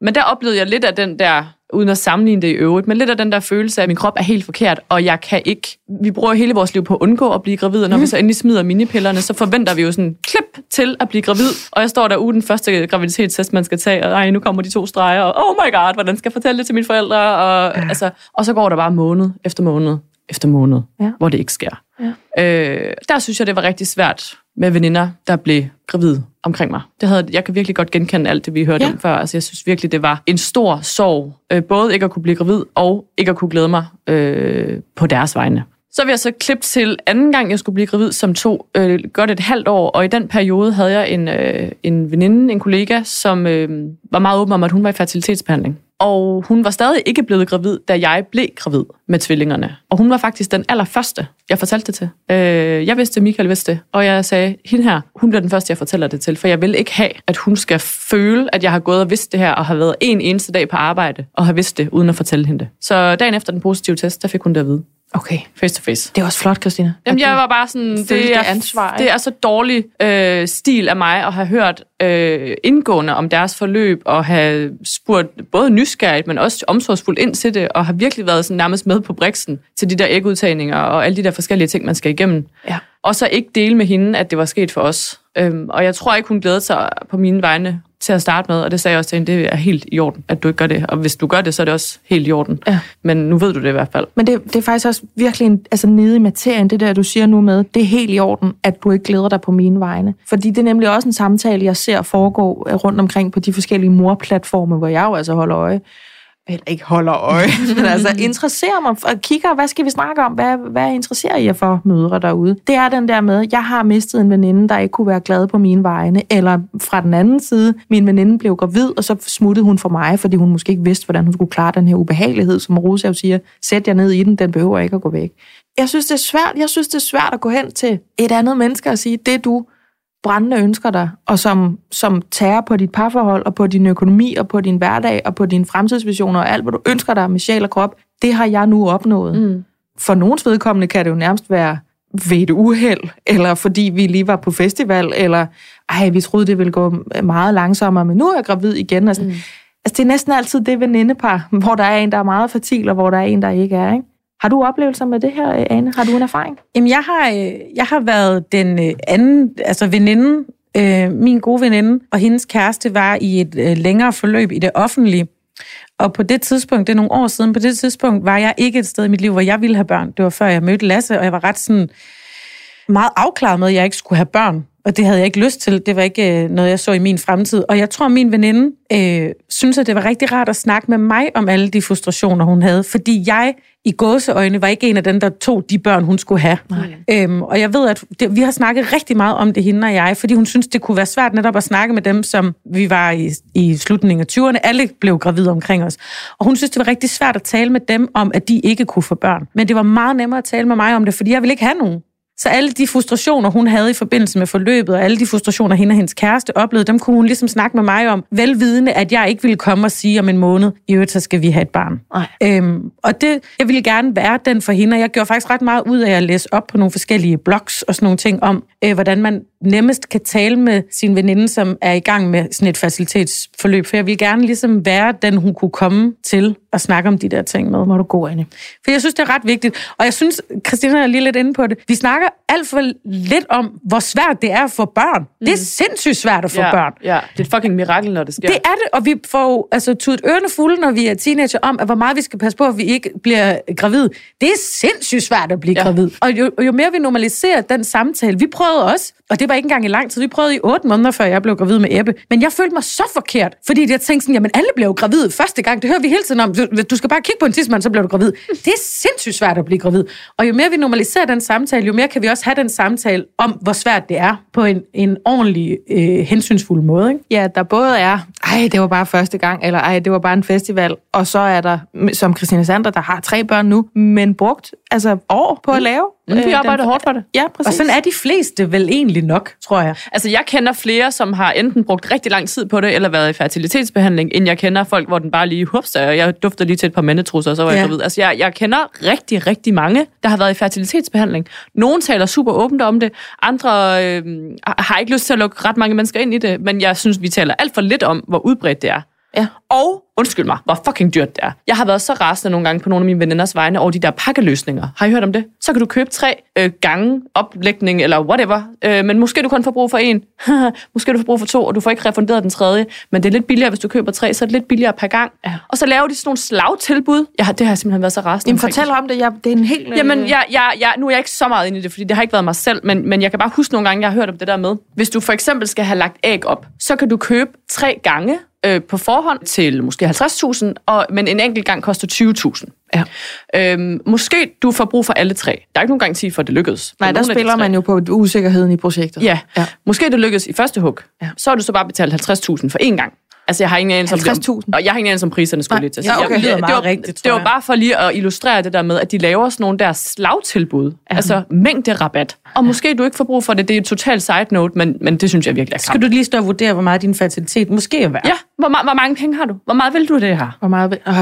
Men der oplevede jeg lidt af den der, uden at sammenligne det i øvrigt, men lidt af den der følelse af, at min krop er helt forkert, og jeg kan ikke... Vi bruger hele vores liv på at undgå at blive gravid, og når mm. vi så endelig smider minipillerne, så forventer vi jo sådan klip til at blive gravid. Og jeg står der ude den første graviditetstest, man skal tage, og ej, nu kommer de to streger, og oh my god, hvordan skal jeg fortælle det til mine forældre? Og, ja. altså, og så går der bare måned efter måned efter måned, Ja. hvor det ikke sker. Ja. Øh, der synes jeg, det var rigtig svært med veninder, der blev gravid omkring mig. Det havde, jeg kan virkelig godt genkende alt det, vi hørte Ja. om før. Altså, jeg synes virkelig, det var en stor sorg. Øh, både ikke at kunne blive gravid, og ikke at kunne glæde mig øh, på deres vegne. Så vil jeg så klippe til anden gang, jeg skulle blive gravid, som tog øh, godt et halvt år. Og i den periode havde jeg en, øh, en veninde, en kollega, som øh, var meget åben om, at hun var i fertilitetsbehandling. Og hun var stadig ikke blevet gravid, da jeg blev gravid med tvillingerne. Og hun var faktisk den allerførste, jeg fortalte det til. Øh, jeg vidste, Michael vidste det, og jeg sagde, hende her, hun bliver den første, jeg fortæller det til, for jeg vil ikke have, at hun skal føle, at jeg har gået og vidst det her, og har været en eneste dag på arbejde, og har vidst det, uden at fortælle hende det. Så dagen efter den positive test, der fik hun det at vide. Okay. Face to face. Det er også flot, Christina. Jamen, jeg var bare sådan, det er, ansvar, ikke? det er så dårlig øh, stil af mig at have hørt øh, indgående om deres forløb, og have spurgt både nysgerrigt, men også omsorgsfuldt ind til det, og har virkelig været sådan nærmest med på briksen til de der ægudtagninger og alle de der forskellige ting, man skal igennem. Ja. Og så ikke dele med hende, at det var sket for os. Øhm, og jeg tror ikke, hun glædede sig på mine vegne til at starte med, og det sagde jeg også til hende, det er helt i orden, at du ikke gør det. Og hvis du gør det, så er det også helt i orden. Ja. Men nu ved du det i hvert fald. Men det, det er faktisk også virkelig en, altså nede i materien, det der, du siger nu med, det er helt i orden, at du ikke glæder dig på mine vegne. Fordi det er nemlig også en samtale, jeg ser foregå øh, rundt omkring på de forskellige morplatforme, hvor jeg jo altså holder øje. Eller ikke holder øje, men altså interesserer mig og kigger, hvad skal vi snakke om? Hvad, hvad interesserer I jer for mødre derude? Det er den der med, jeg har mistet en veninde, der ikke kunne være glad på mine vegne, eller fra den anden side, min veninde blev gravid, og så smuttede hun for mig, fordi hun måske ikke vidste, hvordan hun skulle klare den her ubehagelighed, som Rosa jo siger, sæt jer ned i den, den behøver ikke at gå væk. Jeg synes, det er svært, jeg synes, det er svært at gå hen til et andet menneske og sige, det du brændende ønsker dig, og som, som tager på dit parforhold, og på din økonomi, og på din hverdag, og på dine fremtidsvisioner, og alt, hvad du ønsker dig med sjæl og krop, det har jeg nu opnået. Mm. For nogens vedkommende kan det jo nærmest være ved et uheld, eller fordi vi lige var på festival, eller ej, vi troede, det ville gå meget langsommere, men nu er jeg gravid igen. Altså, mm. altså det er næsten altid det venindepar, hvor der er en, der er meget fertil, og hvor der er en, der ikke er. Ikke? Har du oplevelser med det her, øh, Anne? Har du en erfaring? Jamen, jeg har, øh, jeg har været den øh, anden, altså veninden, øh, min gode veninde, og hendes kæreste var i et øh, længere forløb i det offentlige. Og på det tidspunkt, det er nogle år siden, på det tidspunkt var jeg ikke et sted i mit liv, hvor jeg ville have børn. Det var før jeg mødte Lasse, og jeg var ret sådan meget afklaret med, at jeg ikke skulle have børn. Og det havde jeg ikke lyst til. Det var ikke øh, noget, jeg så i min fremtid. Og jeg tror, min veninde øh, synes, at det var rigtig rart at snakke med mig om alle de frustrationer, hun havde. Fordi jeg i gåseøjne var ikke en af dem, der tog de børn, hun skulle have. Øhm, og jeg ved, at det, vi har snakket rigtig meget om det, hende og jeg, fordi hun synes, det kunne være svært netop at snakke med dem, som vi var i, i slutningen af 20'erne. Alle blev gravide omkring os. Og hun synes, det var rigtig svært at tale med dem om, at de ikke kunne få børn. Men det var meget nemmere at tale med mig om det, fordi jeg ville ikke have nogen. Så alle de frustrationer, hun havde i forbindelse med forløbet, og alle de frustrationer, hende og hendes kæreste oplevede, dem kunne hun ligesom snakke med mig om, velvidende, at jeg ikke ville komme og sige om en måned, i øvrigt, så skal vi have et barn. Nej. Øhm, og det, jeg ville gerne være den for hende, og jeg gjorde faktisk ret meget ud af at læse op på nogle forskellige blogs og sådan nogle ting om, øh, hvordan man nemmest kan tale med sin veninde, som er i gang med sådan et facilitetsforløb. For jeg ville gerne ligesom være den, hun kunne komme til at snakke om de der ting med. Må du gå, Anne. For jeg synes, det er ret vigtigt. Og jeg synes, Christina er lige lidt inde på det. Vi snakker alt for lidt om, hvor svært det er at få børn. Mm. Det er sindssygt svært at få ja, børn. Ja, det er et fucking mirakel, når det sker. Det er det, og vi får altså tudet ørerne fulde, når vi er teenager, om, at hvor meget vi skal passe på, at vi ikke bliver gravid. Det er sindssygt svært at blive ja. gravid. Og jo, jo mere vi normaliserer den samtale, vi prøvede også, og det det var ikke engang i lang tid. Vi prøvede i otte måneder, før jeg blev gravid med Ebbe. Men jeg følte mig så forkert, fordi jeg tænkte sådan, jamen alle bliver jo gravid første gang. Det hører vi hele tiden om. Du, du skal bare kigge på en tidsmand, så bliver du gravid. Det er sindssygt svært at blive gravid. Og jo mere vi normaliserer den samtale, jo mere kan vi også have den samtale om, hvor svært det er på en, en ordentlig, øh, hensynsfuld måde. Ikke? Ja, der både er, ej, det var bare første gang, eller ej, det var bare en festival, og så er der, som Christina Sander, der har tre børn nu, men brugt altså år på at lave. Mm, vi øh, arbejder den- hårdt for det. Ja, Og præcis. sådan er de fleste vel egentlig nok, tror jeg. Altså, jeg kender flere, som har enten brugt rigtig lang tid på det, eller været i fertilitetsbehandling, end jeg kender folk, hvor den bare lige, hups, og jeg dufter lige til et par mandetrusser, og så var jeg Ja. gravid. Altså, jeg, jeg kender rigtig, rigtig mange, der har været i fertilitetsbehandling. Nogle taler super åbent om det, andre øh, har ikke lyst til at lukke ret mange mennesker ind i det, men jeg synes, vi taler alt for lidt om, hvor udbredt det er. Ja. Og, undskyld mig, hvor fucking dyrt det er. Jeg har været så rasende nogle gange på nogle af mine veninders vegne over de der pakkeløsninger. Har I hørt om det? Så kan du købe tre øh, gange oplægning eller whatever, øh, men måske du kun får brug for en. måske du får brug for to, og du får ikke refunderet den tredje. Men det er lidt billigere, hvis du køber tre, så er det lidt billigere per gang. Ja. Og så laver de sådan nogle slagtilbud. Jeg har, det har jeg simpelthen været så rasende Jamen, omkring. fortæl om det. Jeg, det er en helt... øh, Jamen, jeg, jeg, jeg, nu er jeg ikke så meget inde i det, fordi det har ikke været mig selv, men, men jeg kan bare huske nogle gange, jeg har hørt om det der med, hvis du for eksempel skal have lagt æg op, så kan du købe tre gange øh, på forhånd til måske 50.000, og, men en enkelt gang koster 20.000. Ja. Øhm, måske du får brug for alle tre. Der er ikke nogen garanti for, at det lykkes. Nej, der spiller man jo på usikkerheden i projektet. Ja. Ja. Måske det lykkes i første hug. Ja. Så har du så bare betalt 50.000 for én gang. Altså, jeg har ingen anelse om 50.000? Og jeg har ingen anelse om priserne, skulle lige til at Ja, sige. okay. Jeg- Det det, var, rigtigt, det var bare for lige at illustrere det der med, at de laver sådan nogle der slagtilbud. Ja. Altså mængderabat. Og måske du ikke får brug for det. Det er et totalt side note, men, men det synes jeg virkelig er Skal du lige stå og vurdere, hvor meget din fertilitet måske er værd? Ja, hvor, ma- hvor mange penge har du? Hvor meget vil du det her? Hvor meget... Øj.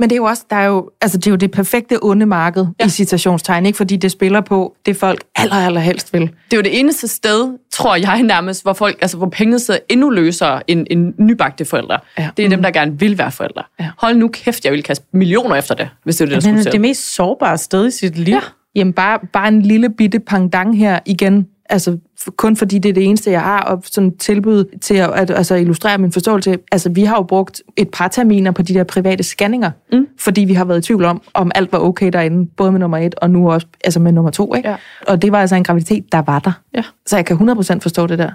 Men det er jo også, der er jo, altså det er jo det perfekte onde marked ja. i citationstegn, ikke? Fordi det spiller på det, folk aller, aller helst vil. Det er jo det eneste sted, tror jeg nærmest, hvor folk, altså hvor pengene sidder endnu løsere end, end nybagte forældre. Ja. Det er dem, der gerne vil være forældre. Ja. Hold nu kæft, jeg vil kaste millioner efter det, hvis det er det, der skulle det er det mest sårbare sted i sit liv. Ja. Jamen bare, bare en lille bitte pangdang her igen. Altså kun fordi det er det eneste, jeg har, og sådan tilbud til at, at altså, illustrere min forståelse. Altså vi har jo brugt et par terminer på de der private scanninger, mm. fordi vi har været i tvivl om, om alt var okay derinde, både med nummer et og nu også altså med nummer to. Ikke? Ja. Og det var altså en graviditet, der var der. Ja. Så jeg kan 100% forstå det der.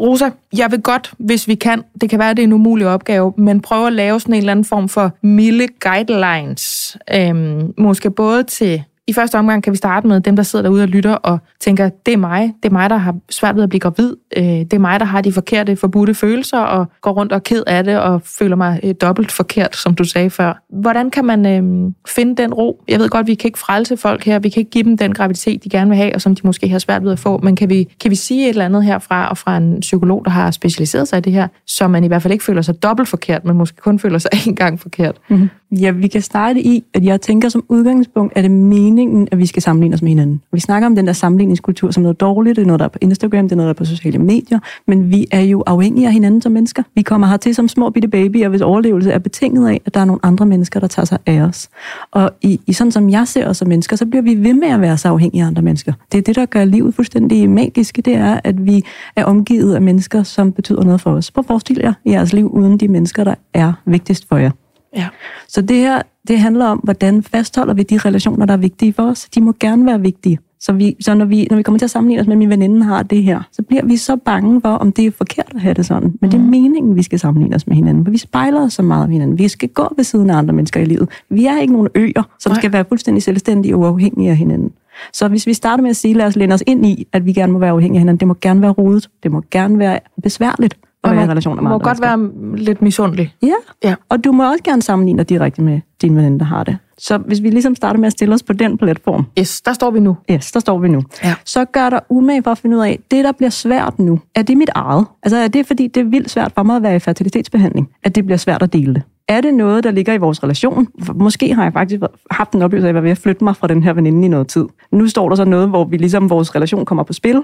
Rosa, jeg vil godt, hvis vi kan, det kan være, det er en umulig opgave, men prøve at lave sådan en eller anden form for milde guidelines. Øhm, måske både til, i første omgang kan vi starte med dem, der sidder derude og lytter og tænker, det er mig, det er mig, der har svært ved at blive gravid, øh, det er mig, der har de forkerte, forbudte følelser og går rundt og er ked af det og føler mig øh, dobbelt forkert, som du sagde før. Hvordan kan man øh, finde den ro? Jeg ved godt, vi kan ikke frelse folk her, vi kan ikke give dem den graviditet, de gerne vil have, og som de måske har svært ved at få, men kan vi, kan vi sige et eller andet herfra, og fra en psykolog, der har specialiseret sig i det her, så man i hvert fald ikke føler sig dobbelt forkert, men måske kun føler sig en gang forkert? Mm-hmm. Ja, vi kan starte i, at jeg tænker som udgangspunkt, at det meningen meningen, at vi skal sammenligne os med hinanden. Vi snakker om den der sammenligningskultur som noget dårligt, det er noget, der er på Instagram, det er noget, der er på sociale medier, men vi er jo afhængige af hinanden som mennesker. Vi kommer hertil som små bitte babyer, hvis overlevelse er betinget af, at der er nogle andre mennesker, der tager sig af os. Og i, i sådan som jeg ser os som mennesker, så bliver vi ved med at være så afhængige af andre mennesker. Det er det, der gør livet fuldstændig magisk, det er, at vi er omgivet af mennesker, som betyder noget for os. Prøv at forestille jer jeres liv uden de mennesker, der er vigtigst for jer. Ja. Så det her, det handler om, hvordan fastholder vi de relationer, der er vigtige for os. De må gerne være vigtige. Så, vi, så når, vi, når vi kommer til at sammenligne os med, at min veninde har det her, så bliver vi så bange for, om det er forkert at have det sådan. Men det er meningen, vi skal sammenligne os med hinanden, for vi spejler os så meget af hinanden. Vi skal gå ved siden af andre mennesker i livet. Vi er ikke nogen øer, som Nej. skal være fuldstændig selvstændige og uafhængige af hinanden. Så hvis vi starter med at sige, lad os læne os ind i, at vi gerne må være afhængige af hinanden, det må gerne være rodet, det må gerne være besværligt at være i relationer med må andre godt mennesker. være lidt misundelig. Ja. Ja. og du må også gerne sammenligne dig direkte med din veninde, der har det. Så hvis vi ligesom starter med at stille os på den platform, Yes, der står vi nu. yes, der står vi nu, Ja. så gør der umage for at finde ud af, det der bliver svært nu, er det mit eget? Altså er det fordi, det er vildt svært for mig at være i fertilitetsbehandling, at det bliver svært at dele det? Er det noget, der ligger i vores relation? Måske har jeg faktisk haft en oplevelse af, at jeg var ved at flytte mig fra den her veninde i noget tid. Nu står der så noget, hvor vi ligesom vores relation kommer på spil.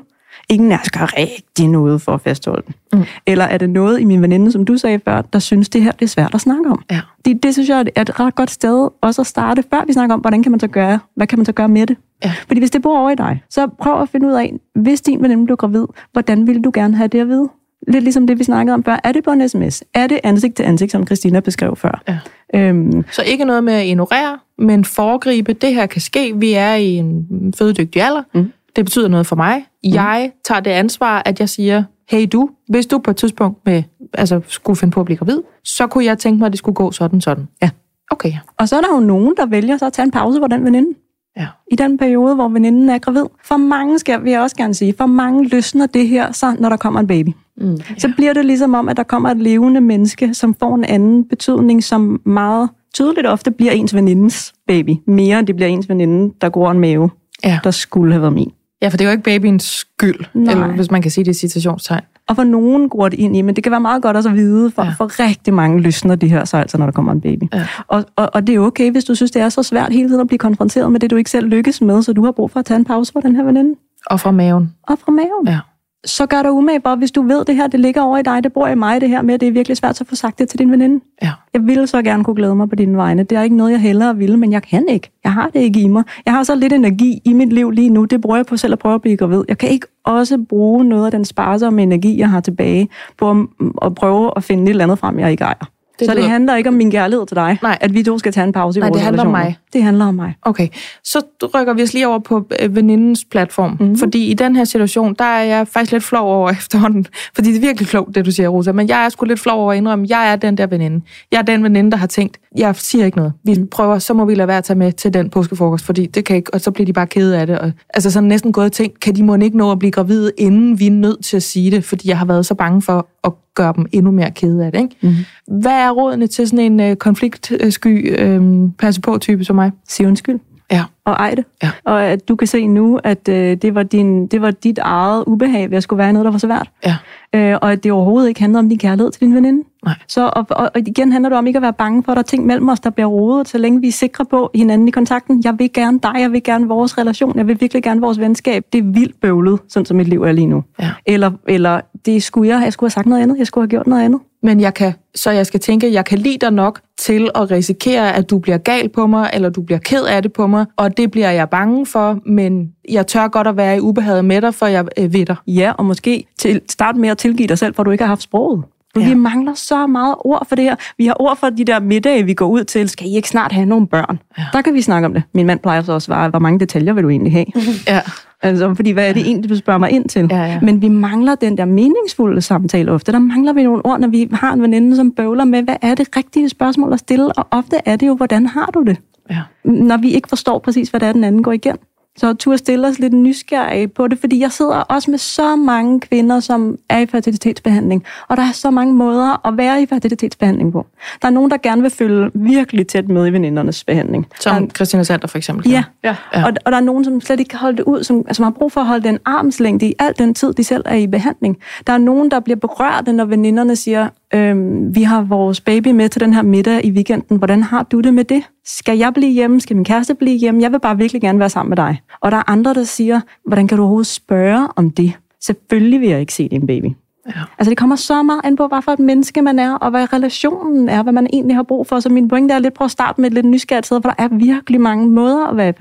Ingen af os gør rigtig noget for at fastholde den. Mm. Eller er det noget i min veninde, som du sagde før, der synes, det her det er svært at snakke om? Ja. Det, det synes jeg er et ret godt sted også at starte, før vi snakker om, hvordan kan man så gøre, hvad kan man så gøre med det? Ja. Fordi hvis det bor over i dig, så prøv at finde ud af, hvis din veninde blev gravid, hvordan ville du gerne have det at vide? Lidt ligesom det, vi snakkede om før. Er det på en sms? Er det ansigt til ansigt, som Christina beskrev før? Ja. Øhm, Så ikke noget med at ignorere, men foregribe, det her kan ske. Vi er i en fødedygtig alder. Mm. Det betyder noget for mig. Jeg tager det ansvar, at jeg siger, hey du, hvis du på et tidspunkt med, altså, skulle finde på at blive gravid, så kunne jeg tænke mig, at det skulle gå sådan, sådan. Ja. Okay, Og så er der jo nogen, der vælger så at tage en pause på den veninde. Ja. I den periode, hvor veninden er gravid. For mange, skal vil jeg også gerne sige, for mange løsner det her, så når der kommer en baby. Mm. Så bliver det ligesom om, at der kommer et levende menneske, som får en anden betydning, som meget tydeligt ofte bliver ens venindens baby. Mere end det bliver ens veninde, der går en mave, Ja. der skulle have været min. ja, for det er jo ikke babyens skyld, Nej. eller hvis man kan sige det i citationstegn. Og for nogen går det ind i, men det kan være meget godt også at vide, for, Ja. ja. for rigtig mange løsner det her så altså, når der kommer en baby. Ja. Og, og, og det er okay, hvis du synes, det er så svært hele tiden at blive konfronteret med det, du ikke selv lykkes med, så du har brug for at tage en pause fra den her veninde. Og fra maven. Og fra maven. Ja. Så gør dig umage, bare hvis du ved, det her det ligger over i dig, det bor i mig, det her med, det er virkelig svært at få sagt det til din veninde. Ja. Jeg ville så gerne kunne glæde mig på dine vegne. Det er ikke noget, jeg hellere ville, men jeg kan ikke. Jeg har det ikke i mig. Jeg har så lidt energi i mit liv lige nu. Det bruger jeg på selv at prøve at blive gravid. Jeg kan ikke også bruge noget af den sparsomme energi, jeg har tilbage, på at, at prøve at finde et eller andet frem, jeg ikke ejer. Det så det handler ikke om min kærlighed til dig, Nej. at vi to skal tage en pause i Nej, vores det handler om relationer. mig. Det handler om mig. Okay, så rykker vi os lige over på øh, venindens platform. Mm-hmm. Fordi i den her situation, der er jeg faktisk lidt flov over efterhånden. Fordi det er virkelig klogt, det du siger, Rosa. Men jeg er sgu lidt flov over at indrømme, jeg er den der veninde. Jeg er den veninde, der har tænkt, jeg siger ikke noget. Vi prøver, så må vi lade være at tage med til den påskefrokost, fordi det kan ikke, og så bliver de bare kede af det. Og, altså sådan næsten gået og tænkt, kan de må ikke nå at blive gravide, inden vi er nødt til at sige det, fordi jeg har været så bange for at gøre dem endnu mere kede af det. Ikke? Mm-hmm. Hvad er rådene til sådan en øh, konfliktsky, øh, passe på type som mig? Sig undskyld. Ja. og ej det. Ja. Og at du kan se nu, at øh, det, var din, det var dit eget ubehag ved at skulle være noget, der var svært. Ja. Øh, og at det overhovedet ikke handlede om din kærlighed til din veninde. Nej. Så, og, og, og igen handler det om ikke at være bange for, at der er ting mellem os, der bliver rodet, så længe vi er sikre på hinanden i kontakten. Jeg vil gerne dig, jeg vil gerne vores relation, jeg vil virkelig gerne vores venskab. Det er vildt bøvlet, sådan som mit liv er lige nu. Ja. Eller, eller det skulle jeg, jeg skulle have sagt noget andet, jeg skulle have gjort noget andet. Men jeg kan, så jeg skal tænke, jeg kan lide dig nok til at risikere, at du bliver gal på mig, eller du bliver ked af det på mig, og det bliver jeg bange for, men jeg tør godt at være i ubehaget med dig, for jeg øh, ved dig. Ja, og måske til, start med at tilgive dig selv, for du ikke har haft sproget. Ja. vi mangler så meget ord for det her. Vi har ord for de der middage, vi går ud til. Skal I ikke snart have nogle børn? Ja. Der kan vi snakke om det. Min mand plejer så også at svare, hvor mange detaljer vil du egentlig have? Ja. Altså, fordi hvad er det egentlig, du spørger mig ind til? Ja, ja. Men vi mangler den der meningsfulde samtale ofte. Der mangler vi nogle ord, når vi har en veninde, som bøvler med, hvad er det rigtige spørgsmål at stille? Og ofte er det jo, hvordan har du det? Ja. når vi ikke forstår præcis, hvad det er, den anden går igen. Så tur stille os lidt nysgerrige på det, fordi jeg sidder også med så mange kvinder, som er i fertilitetsbehandling, og der er så mange måder at være i fertilitetsbehandling på. Der er nogen, der gerne vil følge virkelig tæt med i venindernes behandling. Der Som Christina Sander for eksempel. Ja, Ja. ja. Og, og der er nogen, som slet ikke kan holde det ud, som, som har brug for at holde den armslængde i al den tid, de selv er i behandling. Der er nogen, der bliver berørte, når veninderne siger, øhm, vi har vores baby med til den her middag i weekenden. Hvordan har du det med det? Skal jeg blive hjemme? Skal min kæreste blive hjemme? Jeg vil bare virkelig gerne være sammen med dig. Og der er andre, der siger, hvordan kan du overhovedet spørge om det? Selvfølgelig vil jeg ikke se din baby. Ja. Altså det kommer så meget an på, hvad for et menneske man er, og hvad relationen er, hvad man egentlig har brug for. Så min pointe er lidt på at starte med et lidt nysgerrigt sted, for der er virkelig mange måder at være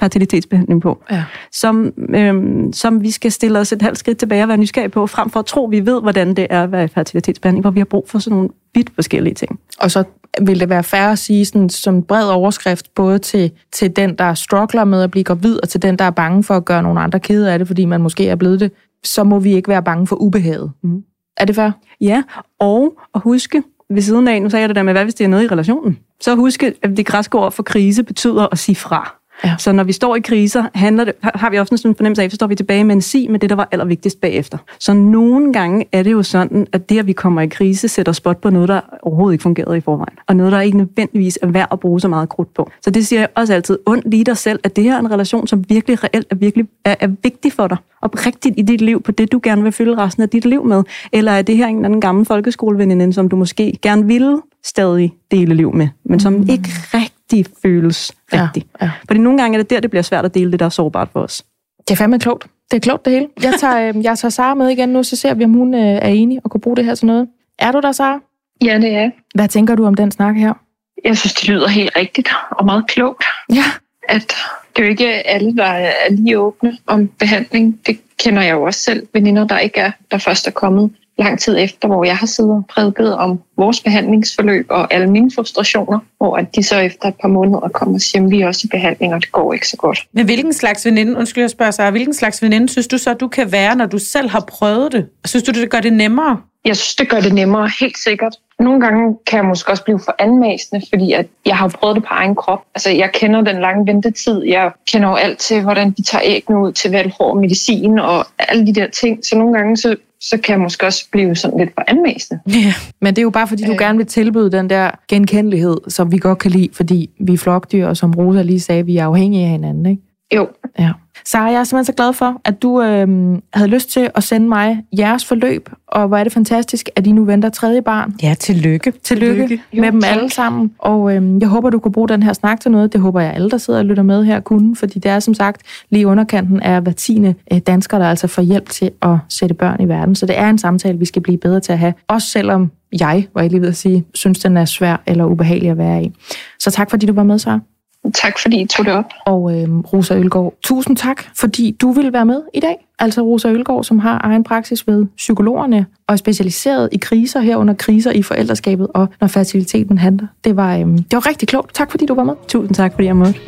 fertilitetsbehandling på, Ja. som, øhm, som vi skal stille os et halvt skridt tilbage og være nysgerrige på, frem for at tro, at vi ved, hvordan det er at være i fertilitetsbehandling, hvor vi har brug for sådan nogle vidt forskellige ting. Og så vil det være fair at sige sådan, som bred overskrift, både til, til den, der struggler med at blive gravid, og til den, der er bange for at gøre nogle andre kede af det, fordi man måske er blevet det, så må vi ikke være bange for ubehaget. Mm. Er det fair? Ja, og at huske ved siden af, nu sagde jeg det der med, hvad hvis det er noget i relationen, så huske, at det græske ord for krise betyder at sige fra. Ja. Så når vi står i kriser, handler det, har- vi ofte sådan en fornemmelse af, så står vi tilbage med en sig med det, der var allervigtigst bagefter. Så nogle gange er det jo sådan, at det, at vi kommer i krise, sætter spot på noget, der overhovedet ikke fungerede i forvejen. Og noget, der ikke nødvendigvis er værd at bruge så meget krudt på. Så det siger jeg også altid, ondt lige dig selv, at det her er en relation, som virkelig reelt er, virkelig, er, er vigtig for dig. Oprigtigt i dit liv, på det, du gerne vil fylde resten af dit liv med. Eller er det her en eller anden gammel folkeskoleveninde, som du måske gerne ville stadig dele liv med, men som mm. ikke rigtig føles Ja, rigtigt. ja. Fordi nogle gange er det der, det bliver svært at dele det, der er sårbart for os. Det er fandme klogt. Det er klogt det hele. Jeg tager, øh, jeg tager Sara med igen nu, så ser vi, om hun øh, er enig og kunne bruge det her til noget. Er du der, Sara? Ja, det er. Hvad tænker du om den snak her? Jeg synes, det lyder helt rigtigt og meget klogt, Ja. at det er jo ikke alle, der er lige åbne om behandling. Det kender jeg jo også selv. Veninder, der ikke er, der først er kommet lang tid efter, hvor jeg har siddet og prædiket om vores behandlingsforløb og alle mine frustrationer, hvor at de så efter et par måneder kommer og siger, vi er også i behandling, og det går ikke så godt. Men hvilken slags veninde, undskyld jeg spørger sig, hvilken slags veninde synes du så, du kan være, når du selv har prøvet det? Synes du, det gør det nemmere? Jeg synes, det gør det nemmere, helt sikkert. Nogle gange kan jeg måske også blive for anmasende, fordi at jeg har prøvet det på egen krop. Altså, jeg kender den lange ventetid. Jeg kender jo alt til, hvordan de tager æggene ud til valghård medicin og alle de der ting. Så nogle gange, så, så kan jeg måske også blive sådan lidt for anmasende. Ja, men det er jo bare, fordi du øh. gerne vil tilbyde den der genkendelighed, som vi godt kan lide, fordi vi er flokdyr, og som Rosa lige sagde, vi er afhængige af hinanden, ikke? Jo. Ja. Sara, jeg er simpelthen så glad for, at du øh, havde lyst til at sende mig jeres forløb, og hvor er det fantastisk, at I nu venter tredje barn. Ja, tillykke. Tillykke, tillykke. med jo, dem alle sammen. Og øh, jeg håber, du kunne bruge den her snak til noget. Det håber jeg alle, der sidder og lytter med her, kunne, fordi det er som sagt lige underkanten af hver tiende øh, dansker, der altså får hjælp til at sætte børn i verden. Så det er en samtale, vi skal blive bedre til at have, også selvom jeg, var jeg lige ved at sige, synes, den er svær eller ubehagelig at være i. Så tak, fordi du var med, Sara. Tak fordi I tog det op. Og øh, Rosa Ølgaard, tusind tak, fordi du ville være med i dag. Altså Rosa Ølgaard, som har egen praksis ved psykologerne og er specialiseret i kriser herunder kriser i forældreskabet og når fertiliteten handler. Det var, øh, det var rigtig klogt. Tak fordi du var med. Tusind tak, fordi jeg måtte.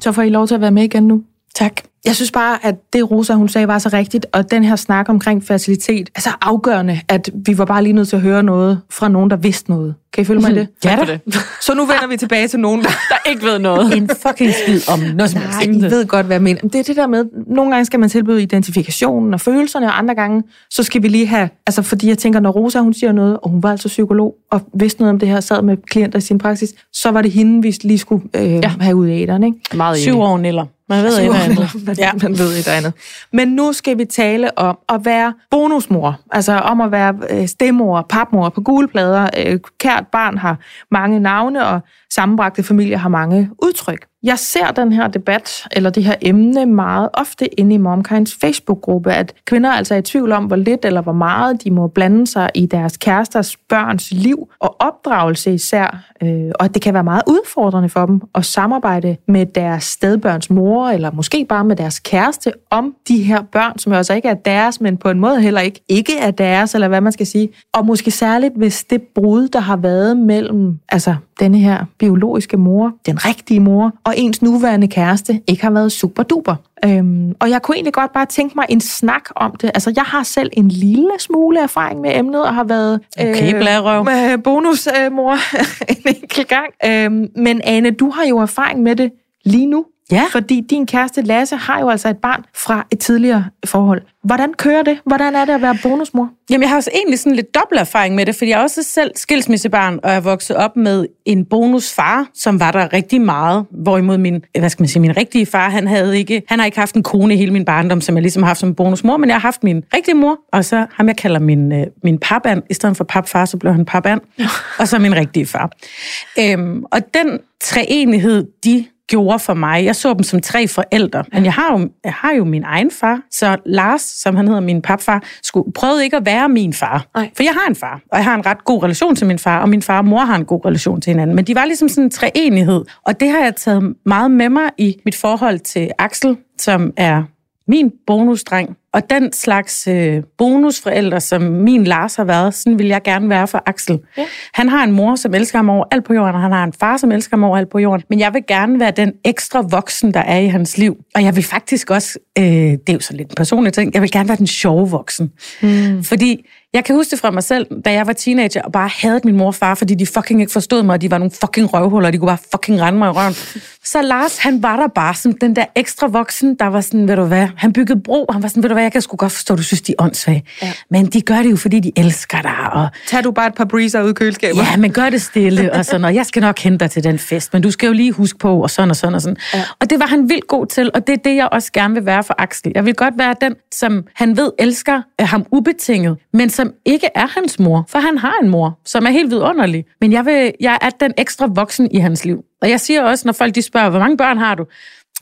Så får I lov til at være med igen nu. Tak. Jeg synes bare, at det Rosa, hun sagde, var så rigtigt, og den her snak omkring facilitet er så afgørende, at vi var bare lige nødt til at høre noget fra nogen, der vidste noget. Kan I følge mig i det? Ja, det. Så nu vender vi tilbage til nogen, der, der ikke ved noget. En fucking skid om noget som Nej, I ved godt, hvad jeg mener. Det er det der med, nogle gange skal man tilbyde identifikationen og følelserne, og andre gange, så skal vi lige have, altså fordi jeg tænker, når Rosa, hun siger noget, og hun var altså psykolog, og vidste noget om det her, sad med klienter i sin praksis, så var det hende, vi lige skulle øh, ja. have ud af æderen, ikke? Meget Syv år, eller man ved et andet. ja, man ved et andet. Men nu skal vi tale om at være bonusmor. Altså om at være øh, stemor, papmor på gule plader. Øh, kært barn har mange navne, og sammenbragte familier har mange udtryk. Jeg ser den her debat, eller det her emne, meget ofte inde i Momkinds Facebook-gruppe, at kvinder altså er i tvivl om, hvor lidt eller hvor meget de må blande sig i deres kæresters børns liv og opdragelse især, øh, og at det kan være meget udfordrende for dem at samarbejde med deres stedbørns mor, eller måske bare med deres kæreste, om de her børn, som jo altså ikke er deres, men på en måde heller ikke ikke er deres, eller hvad man skal sige. Og måske særligt, hvis det brud, der har været mellem altså denne her biologiske mor, den rigtige mor, og ens nuværende kæreste ikke har været super duper. Øhm, og jeg kunne egentlig godt bare tænke mig en snak om det. Altså, jeg har selv en lille smule erfaring med emnet, og har været okay, øh, med bonusmor øh, en enkelt gang. Øhm, men Anne, du har jo erfaring med det lige nu. Ja. Fordi din kæreste Lasse har jo altså et barn fra et tidligere forhold. Hvordan kører det? Hvordan er det at være bonusmor? Jamen, jeg har også egentlig sådan lidt dobbelt erfaring med det, fordi jeg er også selv skilsmissebarn, og er vokset op med en bonusfar, som var der rigtig meget. Hvorimod min, hvad skal man sige, min rigtige far, han, havde ikke, han har ikke haft en kone i hele min barndom, som jeg ligesom har haft som bonusmor, men jeg har haft min rigtige mor, og så ham, jeg kalder min, øh, min papand. I stedet for papfar, så blev han papand. og så min rigtige far. Øhm, og den treenighed, de gjorde for mig. Jeg så dem som tre forældre, men jeg har jo, jeg har jo min egen far. Så Lars, som han hedder min papfar, skulle, prøvede ikke at være min far. Nej. For jeg har en far, og jeg har en ret god relation til min far, og min far og mor har en god relation til hinanden. Men de var ligesom sådan en treenighed, og det har jeg taget meget med mig i mit forhold til Axel, som er min bonusdreng. Og den slags øh, bonusforældre, som min Lars har været, sådan vil jeg gerne være for Axel. Ja. Han har en mor, som elsker ham over alt på jorden, og han har en far, som elsker ham over alt på jorden. Men jeg vil gerne være den ekstra voksen, der er i hans liv. Og jeg vil faktisk også, øh, det er jo så lidt en personlig ting, jeg vil gerne være den sjove voksen. Mm. Fordi jeg kan huske det fra mig selv, da jeg var teenager, og bare havde min mor og far, fordi de fucking ikke forstod mig, og de var nogle fucking røvhuller, og de kunne bare fucking rende mig i røven. Så Lars, han var der bare som den der ekstra voksen, der var sådan, ved du hvad, han byggede bro, han var sådan, ved du hvad, jeg kan sgu godt forstå, du synes, de er åndssvage. Ja. Men de gør det jo, fordi de elsker dig. Og... Tag du bare et par breezer ud i køleskabet. Ja, men gør det stille, og sådan, og jeg skal nok hente dig til den fest, men du skal jo lige huske på, og sådan og sådan og sådan. Ja. Og det var han vildt god til, og det er det, jeg også gerne vil være for Axel. Jeg vil godt være den, som han ved elsker ham ubetinget, men som ikke er hans mor, for han har en mor, som er helt vidunderlig. Men jeg, vil, jeg er den ekstra voksen i hans liv. Og jeg siger også, når folk de spørger, hvor mange børn har du?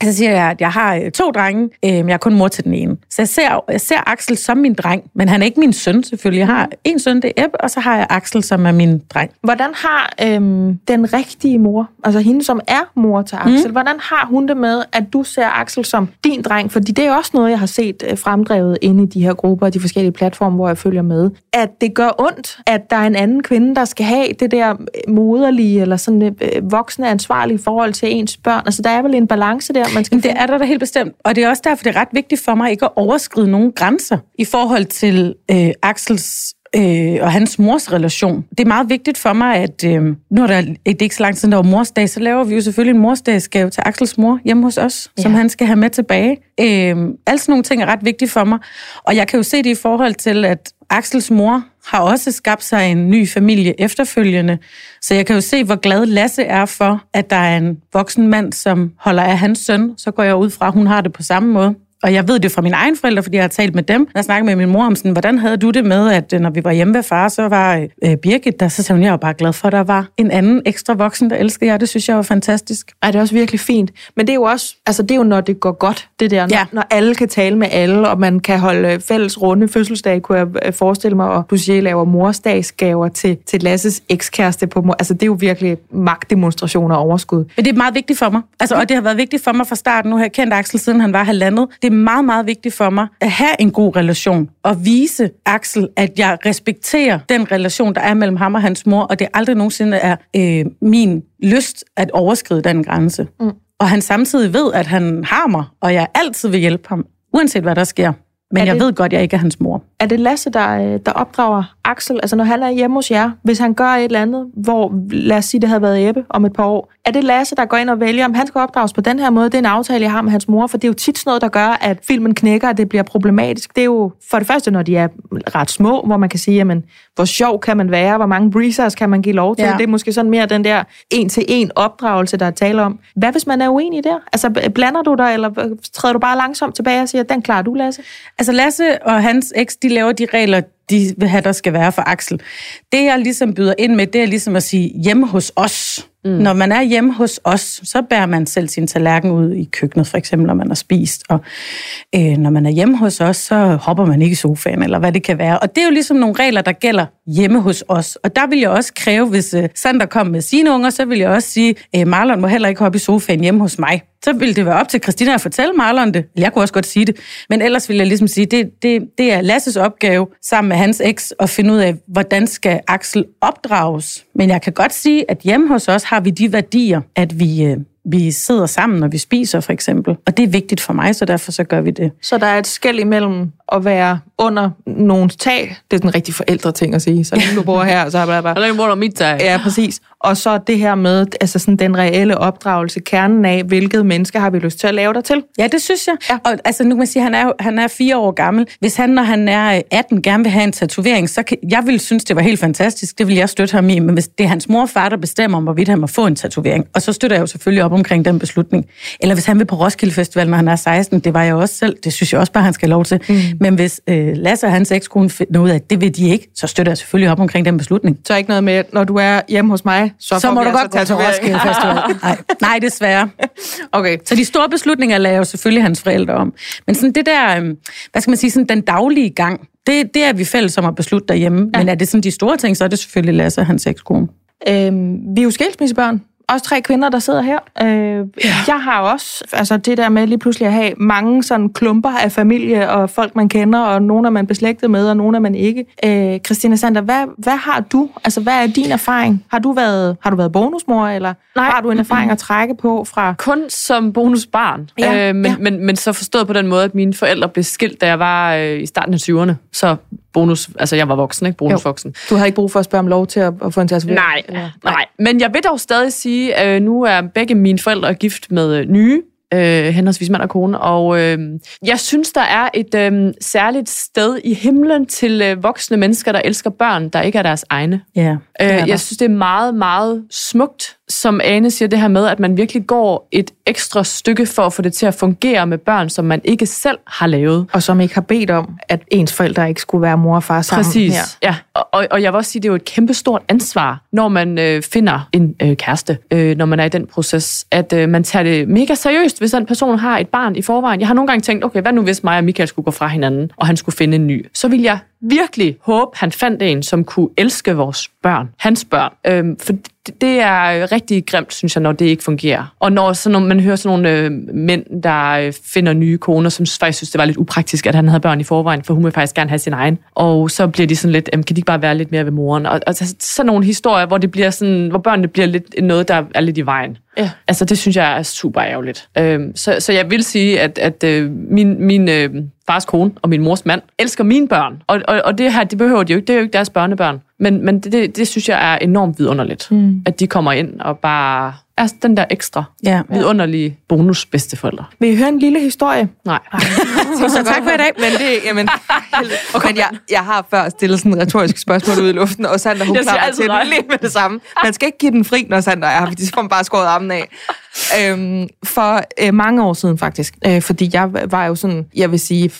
Så siger jeg, at jeg har øh, to drenge, øh, men jeg er kun mor til den ene. Så jeg ser, jeg ser Axel som min dreng, men han er ikke min søn selvfølgelig. Jeg har en søn, det er Ebbe, og så har jeg Axel, som er min dreng. Hvordan har øhm, den rigtige mor, altså hende, som er mor til Axel, mm. hvordan har hun det med, at du ser Axel som din dreng? Fordi det er også noget, jeg har set øh, fremdrevet inde i de her grupper og de forskellige platforme, hvor jeg følger med. At det gør ondt, at der er en anden kvinde, der skal have det der øh, moderlige eller sådan øh, voksne ansvarlige forhold til ens børn. Altså, der er vel en balance der, man skal Det er der da helt bestemt. Og det er også derfor, det er ret vigtigt for mig ikke at overskride nogen grænser i forhold til øh, Axels øh, og hans mors relation. Det er meget vigtigt for mig, at øh, nu er der, det er ikke så lang tid, der var morsdag, så laver vi jo selvfølgelig en morsdagsgave til Axels mor hjemme hos os, ja. som han skal have med tilbage. Øh, alle sådan nogle ting er ret vigtige for mig. Og jeg kan jo se det i forhold til, at Axels mor har også skabt sig en ny familie efterfølgende. Så jeg kan jo se, hvor glad Lasse er for, at der er en voksen mand, som holder af hans søn. Så går jeg ud fra, at hun har det på samme måde og jeg ved det fra mine egne forældre, fordi jeg har talt med dem. Når jeg snakkede med min mor om sådan, hvordan havde du det med, at øh, når vi var hjemme ved far, så var øh, Birgit der, så sagde hun, jeg var bare glad for, at der var en anden ekstra voksen, der elskede jer. Det synes jeg var fantastisk. Ej, det er også virkelig fint. Men det er jo også, altså det er jo, når det går godt, det der, når, ja. når alle kan tale med alle, og man kan holde fælles runde fødselsdag, kunne jeg øh, forestille mig, og du siger, laver morsdagsgaver til, til Lasses ekskæreste på mor. Altså det er jo virkelig magtdemonstration og overskud. Men det er meget vigtigt for mig. Altså, og det har været vigtigt for mig fra starten. Nu har jeg kendt Axel, siden han var halvandet. Det meget, meget vigtigt for mig at have en god relation og vise Axel, at jeg respekterer den relation, der er mellem ham og hans mor, og det aldrig nogensinde er øh, min lyst at overskride den grænse. Mm. Og han samtidig ved, at han har mig, og jeg altid vil hjælpe ham, uanset hvad der sker. Men er jeg det, ved godt, jeg ikke er hans mor. Er det Lasse, der, øh, der opdrager Axel? Altså når han er hjemme hos jer, hvis han gør et eller andet, hvor lad os sige, det havde været Ebbe om et par år, er det Lasse, der går ind og vælger, om han skal opdrages på den her måde? Det er en aftale, jeg har med hans mor, for det er jo tit sådan noget, der gør, at filmen knækker, og det bliver problematisk. Det er jo for det første, når de er ret små, hvor man kan sige, jamen, hvor sjov kan man være, hvor mange breezers kan man give lov til. Ja. Det er måske sådan mere den der en-til-en opdragelse, der er tale om. Hvad hvis man er uenig der? Altså blander du dig, eller træder du bare langsomt tilbage og siger, den klarer du, Lasse? Altså Lasse og hans eks, de laver de regler, de vil have, der skal være for Axel. Det, jeg ligesom byder ind med, det er ligesom at sige, hjemme hos os. Mm. Når man er hjemme hos os, så bærer man selv sin tallerken ud i køkkenet, for eksempel, når man har spist. Og øh, når man er hjemme hos os, så hopper man ikke i sofaen, eller hvad det kan være. Og det er jo ligesom nogle regler, der gælder hjemme hos os. Og der vil jeg også kræve, hvis øh, Sander kom med sine unger, så vil jeg også sige, øh, Marlon må heller ikke hoppe i sofaen hjemme hos mig så ville det være op til Christina at fortælle Marlon det. Jeg kunne også godt sige det. Men ellers vil jeg ligesom sige, det, det, det er Lasses opgave sammen med hans eks at finde ud af, hvordan skal Axel opdrages. Men jeg kan godt sige, at hjemme hos os har vi de værdier, at vi, øh, vi sidder sammen, når vi spiser for eksempel. Og det er vigtigt for mig, så derfor så gør vi det. Så der er et skæld imellem at være under nogens tag. Det er den rigtig forældre ting at sige. Så længe du bor her, så er jeg bare... Så længe bor du mit tag. Ja, præcis. Og så det her med altså sådan den reelle opdragelse, kernen af, hvilket menneske har vi lyst til at lave dig til. Ja, det synes jeg. Ja. Og altså, nu kan man sige, han er, han er fire år gammel. Hvis han, når han er 18, gerne vil have en tatovering, så kan, jeg vil synes, det var helt fantastisk. Det vil jeg støtte ham i. Men hvis det er hans mor og far, der bestemmer, om hvorvidt han må få en tatovering, og så støtter jeg jo selvfølgelig op omkring den beslutning. Eller hvis han vil på Roskilde Festival, når han er 16, det var jeg også selv. Det synes jeg også bare, han skal have lov til. Mm. Men hvis øh, Lasse og hans ekskone finder ud af, at det vil de ikke, så støtter jeg selvfølgelig op omkring den beslutning. Så ikke noget med, når du er hjemme hos mig, så, så må du godt gå til Roskilde Festival. Nej, nej, desværre. Okay. Så de store beslutninger laver jo selvfølgelig hans forældre om. Men sådan det der, øhm, hvad skal man sige, sådan den daglige gang, det, det er vi fælles om at beslutte derhjemme. Ja. Men er det sådan de store ting, så er det selvfølgelig Lasse og hans ekskone. Øhm, vi er jo skilsmissebørn også tre kvinder, der sidder her. Øh, ja. Jeg har også altså det der med lige pludselig at have mange sådan klumper af familie og folk, man kender, og nogle er man beslægtet med, og nogle er man ikke. Øh, Christina Sander, hvad, hvad har du? Altså, hvad er din erfaring? Har du været, har du været bonusmor, eller Nej. har du en erfaring at trække på fra... Kun som bonusbarn. Ja. Øh, men, ja. men, men så forstået på den måde, at mine forældre blev skilt, da jeg var øh, i starten af 20'erne. Så bonus, altså jeg var voksen, ikke? Bonusvoksen. Du har ikke brug for at spørge om lov til at, at få en tatovering? Nej, nej, nej. Men jeg vil dog stadig sige, at øh, nu er begge mine forældre gift med øh, nye, øh, henholdsvis mand og kone. Og øh, jeg synes, der er et øh, særligt sted i himlen til øh, voksne mennesker, der elsker børn, der ikke er deres egne. Ja, øh, jeg synes, det er meget, meget smukt som Ane siger, det her med, at man virkelig går et ekstra stykke for at få det til at fungere med børn, som man ikke selv har lavet. Og som ikke har bedt om, at ens forældre ikke skulle være mor og far sammen. Præcis, her. ja. Og, og jeg vil også sige, det er jo et kæmpestort ansvar, når man øh, finder en øh, kæreste, øh, når man er i den proces, at øh, man tager det mega seriøst, hvis den person har et barn i forvejen. Jeg har nogle gange tænkt, okay, hvad nu hvis mig og Michael skulle gå fra hinanden, og han skulle finde en ny? Så vil jeg virkelig håbe, han fandt en, som kunne elske vores børn, hans børn. Øhm, for det, er rigtig grimt, synes jeg, når det ikke fungerer. Og når sådan nogle, man hører sådan nogle øh, mænd, der øh, finder nye koner, som faktisk synes, det var lidt upraktisk, at han havde børn i forvejen, for hun vil faktisk gerne have sin egen. Og så bliver de sådan lidt, kan de ikke bare være lidt mere ved moren? Og, og sådan nogle historier, hvor, det bliver sådan, hvor børnene bliver lidt noget, der er lidt i vejen. Ja. Altså, det synes jeg er super ærgerligt. Øhm, så, så jeg vil sige, at, at øh, min, min øh, fars kone og min mors mand elsker mine børn. Og, og, og det her, det behøver de jo ikke. Det er jo ikke deres børnebørn. Men, men det, det, det synes jeg er enormt vidunderligt. Mm. At de kommer ind og bare er den der ekstra ja. vidunderlige bonus bedsteforældre. Vil I høre en lille historie? Nej. så, så tak for i dag. Men, det, jamen, okay. men jeg, jeg har før stillet sådan et retorisk spørgsmål ud i luften, og Sander, hun klarer til det lige med det samme. Man skal ikke give den fri, når Sander er fordi så får man bare skåret armen af. Øhm, for øh, mange år siden faktisk, øh, fordi jeg var jo sådan, jeg vil sige,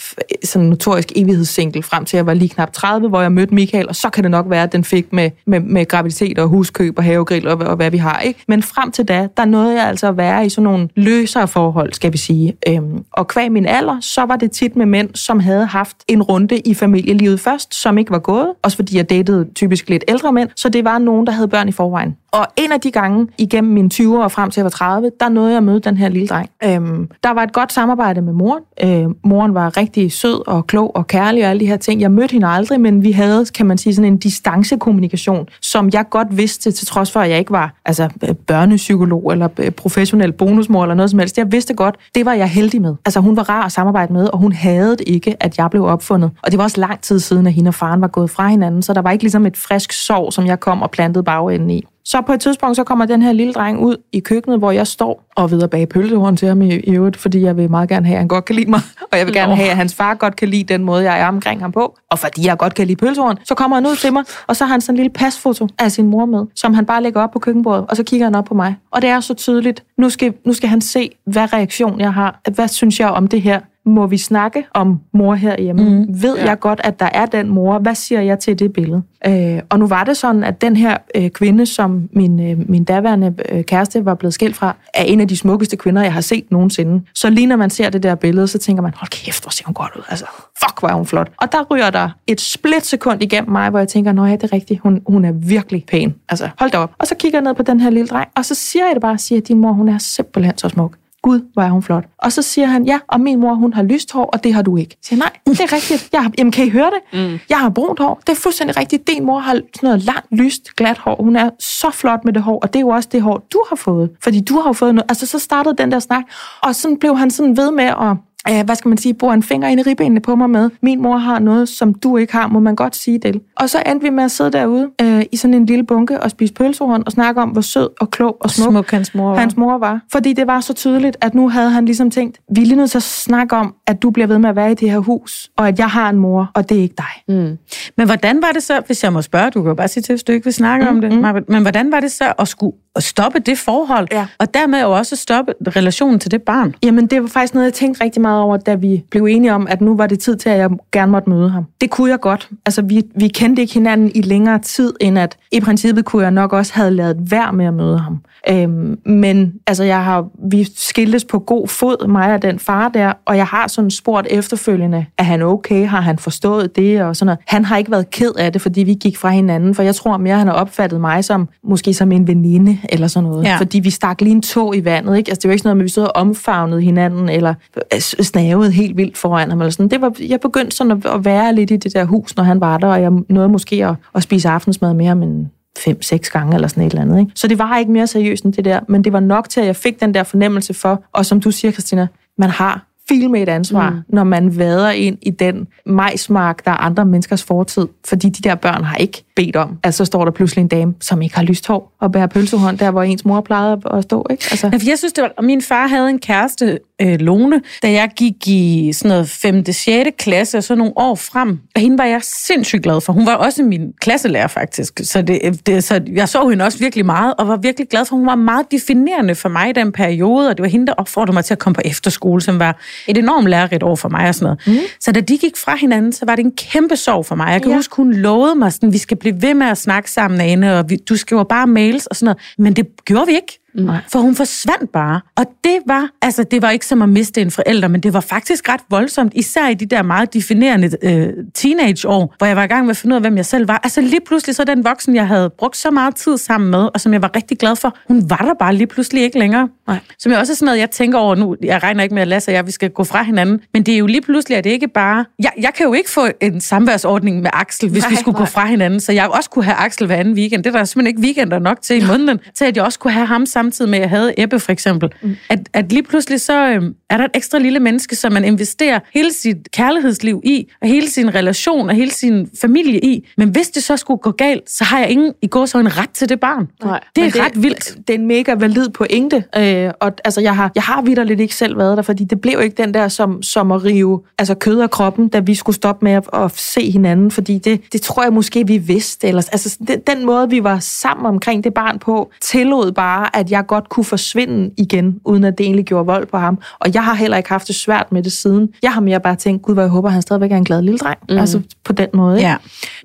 sådan notorisk evighedssingle frem til jeg var lige knap 30, hvor jeg mødte Michael, og så kan det nok være, at den fik med, med, med graviditet og huskøb og havegrill og, og hvad vi har. ikke. Men frem til da, der nåede jeg altså at være i sådan nogle løsere forhold, skal vi sige. Øhm, og kvæg min alder, så var det tit med mænd, som havde haft en runde i familielivet først, som ikke var gået. Også fordi jeg datede typisk lidt ældre mænd, så det var nogen, der havde børn i forvejen. Og en af de gange igennem mine 20 år frem til jeg var 30, der nåede jeg at møde den her lille dreng. Øhm, der var et godt samarbejde med moren. Øhm, moren var rigtig sød og klog og kærlig og alle de her ting. Jeg mødte hende aldrig, men vi havde, kan man sige, sådan en distancekommunikation, som jeg godt vidste, til trods for, at jeg ikke var altså, øh, børnepsykolog eller øh, professionel bonusmor eller noget som helst. Jeg vidste godt, det var jeg heldig med. Altså hun var rar at samarbejde med, og hun havde ikke, at jeg blev opfundet. Og det var også lang tid siden, at hende og faren var gået fra hinanden, så der var ikke ligesom et frisk sår, som jeg kom og plantede bagenden i. Så på et tidspunkt, så kommer den her lille dreng ud i køkkenet, hvor jeg står og ved at bage pølsehorn til ham i, i øvrigt, fordi jeg vil meget gerne have, at han godt kan lide mig, og jeg vil gerne have, at hans far godt kan lide den måde, jeg er omkring ham på. Og fordi jeg godt kan lide pølsehorn, så kommer han ud til mig, og så har han sådan en lille pasfoto af sin mor med, som han bare lægger op på køkkenbordet, og så kigger han op på mig. Og det er så tydeligt. Nu skal, nu skal han se, hvad reaktion jeg har. Hvad synes jeg om det her? Må vi snakke om mor herhjemme? Mm. Ved ja. jeg godt, at der er den mor? Hvad siger jeg til det billede? Øh, og nu var det sådan, at den her øh, kvinde, som min, øh, min daværende øh, kæreste var blevet skilt fra, er en af de smukkeste kvinder, jeg har set nogensinde. Så lige når man ser det der billede, så tænker man, hold kæft, hvor ser hun godt ud. Altså, fuck, hvor er hun flot. Og der ryger der et splitsekund igennem mig, hvor jeg tænker, nå ja, det er rigtigt, hun, hun er virkelig pæn. Altså, hold da op. Og så kigger jeg ned på den her lille dreng, og så siger jeg det bare, siger, at din mor, hun er simpelthen så smuk. Gud, hvor er hun flot. Og så siger han, ja, og min mor, hun har lyst hår, og det har du ikke. Jeg siger, nej, det er rigtigt. Jeg har, jamen, kan I høre det? Mm. Jeg har brunt hår. Det er fuldstændig rigtigt. Din mor har sådan noget langt, lyst, glat hår. Hun er så flot med det hår, og det er jo også det hår, du har fået. Fordi du har jo fået noget. Altså, så startede den der snak, og sådan blev han sådan ved med at øh, hvad skal man sige, bruger en finger ind i ribbenene på mig med, min mor har noget, som du ikke har, må man godt sige det. Og så endte vi med at sidde derude øh, i sådan en lille bunke og spise pølsehorn og snakke om, hvor sød og klog og smuk, smuk hans, mor var. hans mor var. Fordi det var så tydeligt, at nu havde han ligesom tænkt, vi er lige nødt til at snakke om, at du bliver ved med at være i det her hus, og at jeg har en mor, og det er ikke dig. Mm. Men hvordan var det så, hvis jeg må spørge, du kan jo bare sige til, hvis du ikke vil snakke mm, om det, mm. men hvordan var det så at skulle at stoppe det forhold, ja. og dermed jo også stoppe relationen til det barn? Jamen, det var faktisk noget, jeg tænkte rigtig meget over, da vi blev enige om, at nu var det tid til, at jeg gerne måtte møde ham. Det kunne jeg godt. Altså, vi, vi kendte ikke hinanden i længere tid, end at i princippet kunne jeg nok også have lavet værd med at møde ham. Øhm, men altså, jeg har, vi skiltes på god fod, mig og den far der, og jeg har sådan spurgt efterfølgende, er han okay? Har han forstået det? Og sådan noget. Han har ikke været ked af det, fordi vi gik fra hinanden, for jeg tror mere, han har opfattet mig som, måske som en veninde eller sådan noget. Ja. Fordi vi stak lige en tog i vandet, ikke? Altså, det var ikke sådan noget med, at vi stod og omfavnede hinanden, eller snavede helt vildt foran ham, eller sådan. Det var, jeg begyndte sådan at være lidt i det der hus, når han var der, og jeg nåede måske at, at spise aftensmad med ham en fem-seks gange eller sådan et eller andet. Ikke? Så det var ikke mere seriøst end det der, men det var nok til, at jeg fik den der fornemmelse for, og som du siger, Christina, man har fil med et ansvar, mm. når man vader ind i den majsmark, der er andre menneskers fortid. Fordi de der børn har ikke bedt om, at så står der pludselig en dame, som ikke har lyst hår og bærer pølsehånd, der hvor ens mor plejede at stå. Ikke? Altså. Ja, for jeg synes, det var, og min far havde en kæreste, øh, Lone, da jeg gik i sådan noget 5. 6. klasse, og så nogle år frem. Og hende var jeg sindssygt glad for. Hun var også min klasselærer, faktisk. Så, det, det, så jeg så hende også virkelig meget, og var virkelig glad for, hun var meget definerende for mig i den periode, og det var hende, der opfordrede mig til at komme på efterskole, som var et enormt lærerigt år for mig og sådan noget. Mm. Så da de gik fra hinanden, så var det en kæmpe sorg for mig. Jeg kan ja. huske, hun lovede mig, sådan, vi skal blive ved med at snakke sammen, Ane, og vi, du skriver bare mails og sådan noget. Men det gjorde vi ikke. Nej. For hun forsvandt bare. Og det var, altså det var ikke som at miste en forælder, men det var faktisk ret voldsomt, især i de der meget definerende øh, teenageår, hvor jeg var i gang med at finde ud af, hvem jeg selv var. Altså lige pludselig så den voksen, jeg havde brugt så meget tid sammen med, og som jeg var rigtig glad for, hun var der bare lige pludselig ikke længere. Nej. Som jeg også er sådan noget, jeg tænker over nu, jeg regner ikke med, at Lasse og jeg, vi skal gå fra hinanden, men det er jo lige pludselig, at det ikke bare... Jeg, jeg kan jo ikke få en samværsordning med Axel, hvis nej, vi skulle nej. gå fra hinanden, så jeg også kunne have Axel hver anden weekend. Det er der simpelthen ikke weekender nok til i måneden, til at jeg også kunne have ham samtidig med, at jeg havde Ebbe for eksempel. Mm. At, at lige pludselig så øh, er der et ekstra lille menneske, som man investerer hele sit kærlighedsliv i, og hele sin relation og hele sin familie i. Men hvis det så skulle gå galt, så har jeg ingen i går så en ret til det barn. Nej, det er det, ret vildt. Det er en mega valid pointe. Øh, og altså, jeg har, jeg har vidderligt ikke selv været der, fordi det blev ikke den der som, som at rive altså kød af kroppen, da vi skulle stoppe med at, at se hinanden, fordi det, det tror jeg måske, vi vidste. Eller, altså, den, den måde, vi var sammen omkring det barn på, tillod bare, at jeg godt kunne forsvinde igen, uden at det egentlig gjorde vold på ham. Og jeg har heller ikke haft det svært med det siden. Jeg har mere bare tænkt, gud, hvor jeg håber, han stadigvæk er en glad lille dreng. Mm. Altså på den måde. Ikke? Ja.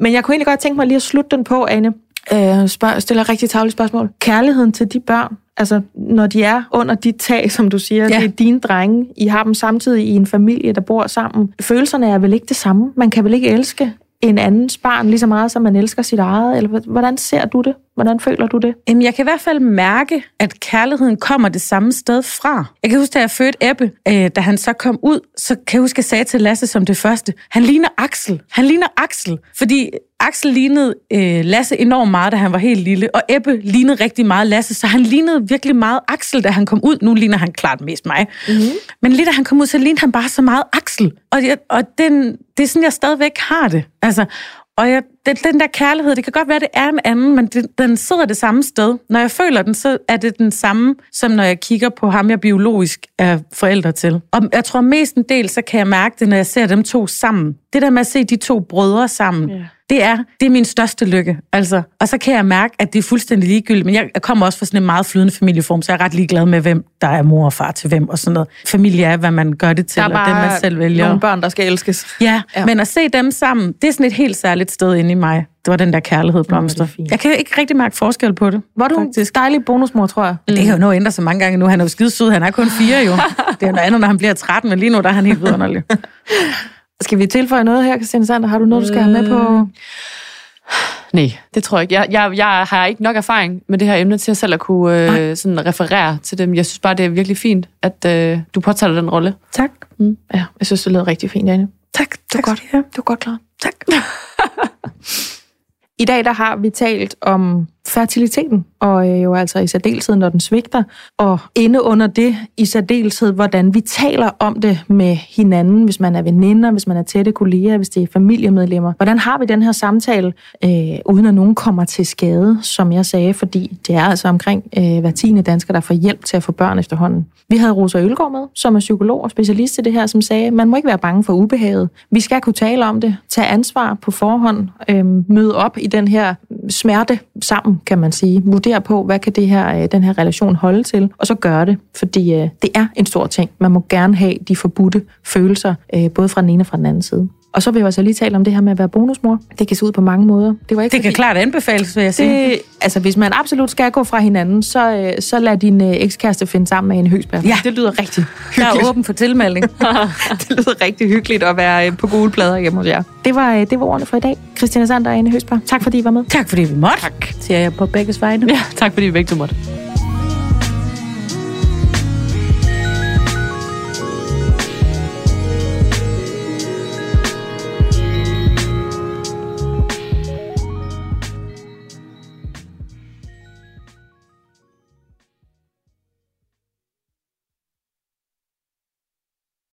Men jeg kunne egentlig godt tænke mig lige at slutte den på, Anne. Øh, spørg, stiller rigtig tavlige spørgsmål. Kærligheden til de børn, altså når de er under dit tag, som du siger, ja. det er dine drenge, I har dem samtidig i en familie, der bor sammen. Følelserne er vel ikke det samme? Man kan vel ikke elske en andens barn lige så meget, som man elsker sit eget? Eller hvordan ser du det? Hvordan føler du det? Jamen, jeg kan i hvert fald mærke, at kærligheden kommer det samme sted fra. Jeg kan huske, da jeg fødte Ebbe, øh, da han så kom ud, så kan jeg huske, at jeg sagde til Lasse som det første, han ligner Axel. Han ligner Axel. Fordi Axel lignede øh, Lasse enormt meget, da han var helt lille, og Ebbe lignede rigtig meget Lasse, så han lignede virkelig meget Axel, da han kom ud. Nu ligner han klart mest mig. Mm-hmm. Men lige da han kom ud, så lignede han bare så meget Axel. Og, jeg, og den, det er sådan, jeg stadigvæk har det. Altså, og jeg, den, den der kærlighed, det kan godt være, det er en anden, men det, den sidder det samme sted. Når jeg føler den, så er det den samme, som når jeg kigger på ham, jeg biologisk er forældre til. Og jeg tror mest en del, så kan jeg mærke det, når jeg ser dem to sammen. Det der med at se de to brødre sammen. Yeah det er, det er min største lykke. Altså, og så kan jeg mærke, at det er fuldstændig ligegyldigt, men jeg kommer også fra sådan en meget flydende familieform, så jeg er ret ligeglad med, hvem der er mor og far til hvem og sådan noget. Familie er, hvad man gør det til, og det man selv vælger. nogle børn, der skal elskes. Ja, ja, men at se dem sammen, det er sådan et helt særligt sted inde i mig. Det var den der kærlighed blomster. Ja, jeg kan ikke rigtig mærke forskel på det. Var du faktisk. en dejlig bonusmor, tror jeg? Det kan jo nå ændre sig mange gange nu. Han er jo skide sød. Han er kun fire jo. Det er jo noget andet, når han bliver 13, men lige nu der er han helt vidunderlig. Skal vi tilføje noget her, Christiane Sander? Har du noget, du skal have med på? Øh, Nej, det tror jeg ikke. Jeg, jeg, jeg har ikke nok erfaring med det her emne til at selv at kunne øh, sådan referere til dem. Jeg synes bare, det er virkelig fint, at øh, du påtager den rolle. Tak. Mm. Ja, jeg synes, det lød rigtig fint, Anne. Tak. Du tak, godt. Ja. Du er godt klar. Tak. I dag der har vi talt om fertiliteten, og øh, jo altså i særdeleshed, når den svigter, og inde under det i særdeleshed, hvordan vi taler om det med hinanden, hvis man er veninder, hvis man er tætte kolleger, hvis det er familiemedlemmer. Hvordan har vi den her samtale, øh, uden at nogen kommer til skade, som jeg sagde, fordi det er altså omkring øh, hver tiende dansker, der får hjælp til at få børn efterhånden. Vi havde Rosa Ølgaard med, som er psykolog og specialist i det her, som sagde, man må ikke være bange for ubehaget. Vi skal kunne tale om det, tage ansvar på forhånd, øh, møde op i den her smerte sammen, kan man sige. Vurdere på, hvad kan det her, øh, den her relation holde til, og så gøre det, fordi øh, det er en stor ting. Man må gerne have de forbudte følelser, øh, både fra den ene og fra den anden side. Og så vil jeg altså lige tale om det her med at være bonusmor. Det kan se ud på mange måder. Det, var ikke det fordi... kan klart anbefales, vil jeg sige. Det, altså, hvis man absolut skal gå fra hinanden, så, øh, så lad din øh, ekskæreste finde sammen med en høgsberg. Ja, det lyder rigtig hyggeligt. Der er åben for tilmelding. det lyder rigtig hyggeligt at være øh, på gule plader hjemme hos jer. Det var, det var ordene for i dag. Christina Sander og Anne Høgsberg. Tak fordi I var med. Tak fordi vi måtte. Tak. Siger jeg på begge vegne. Ja, tak fordi vi begge måtte.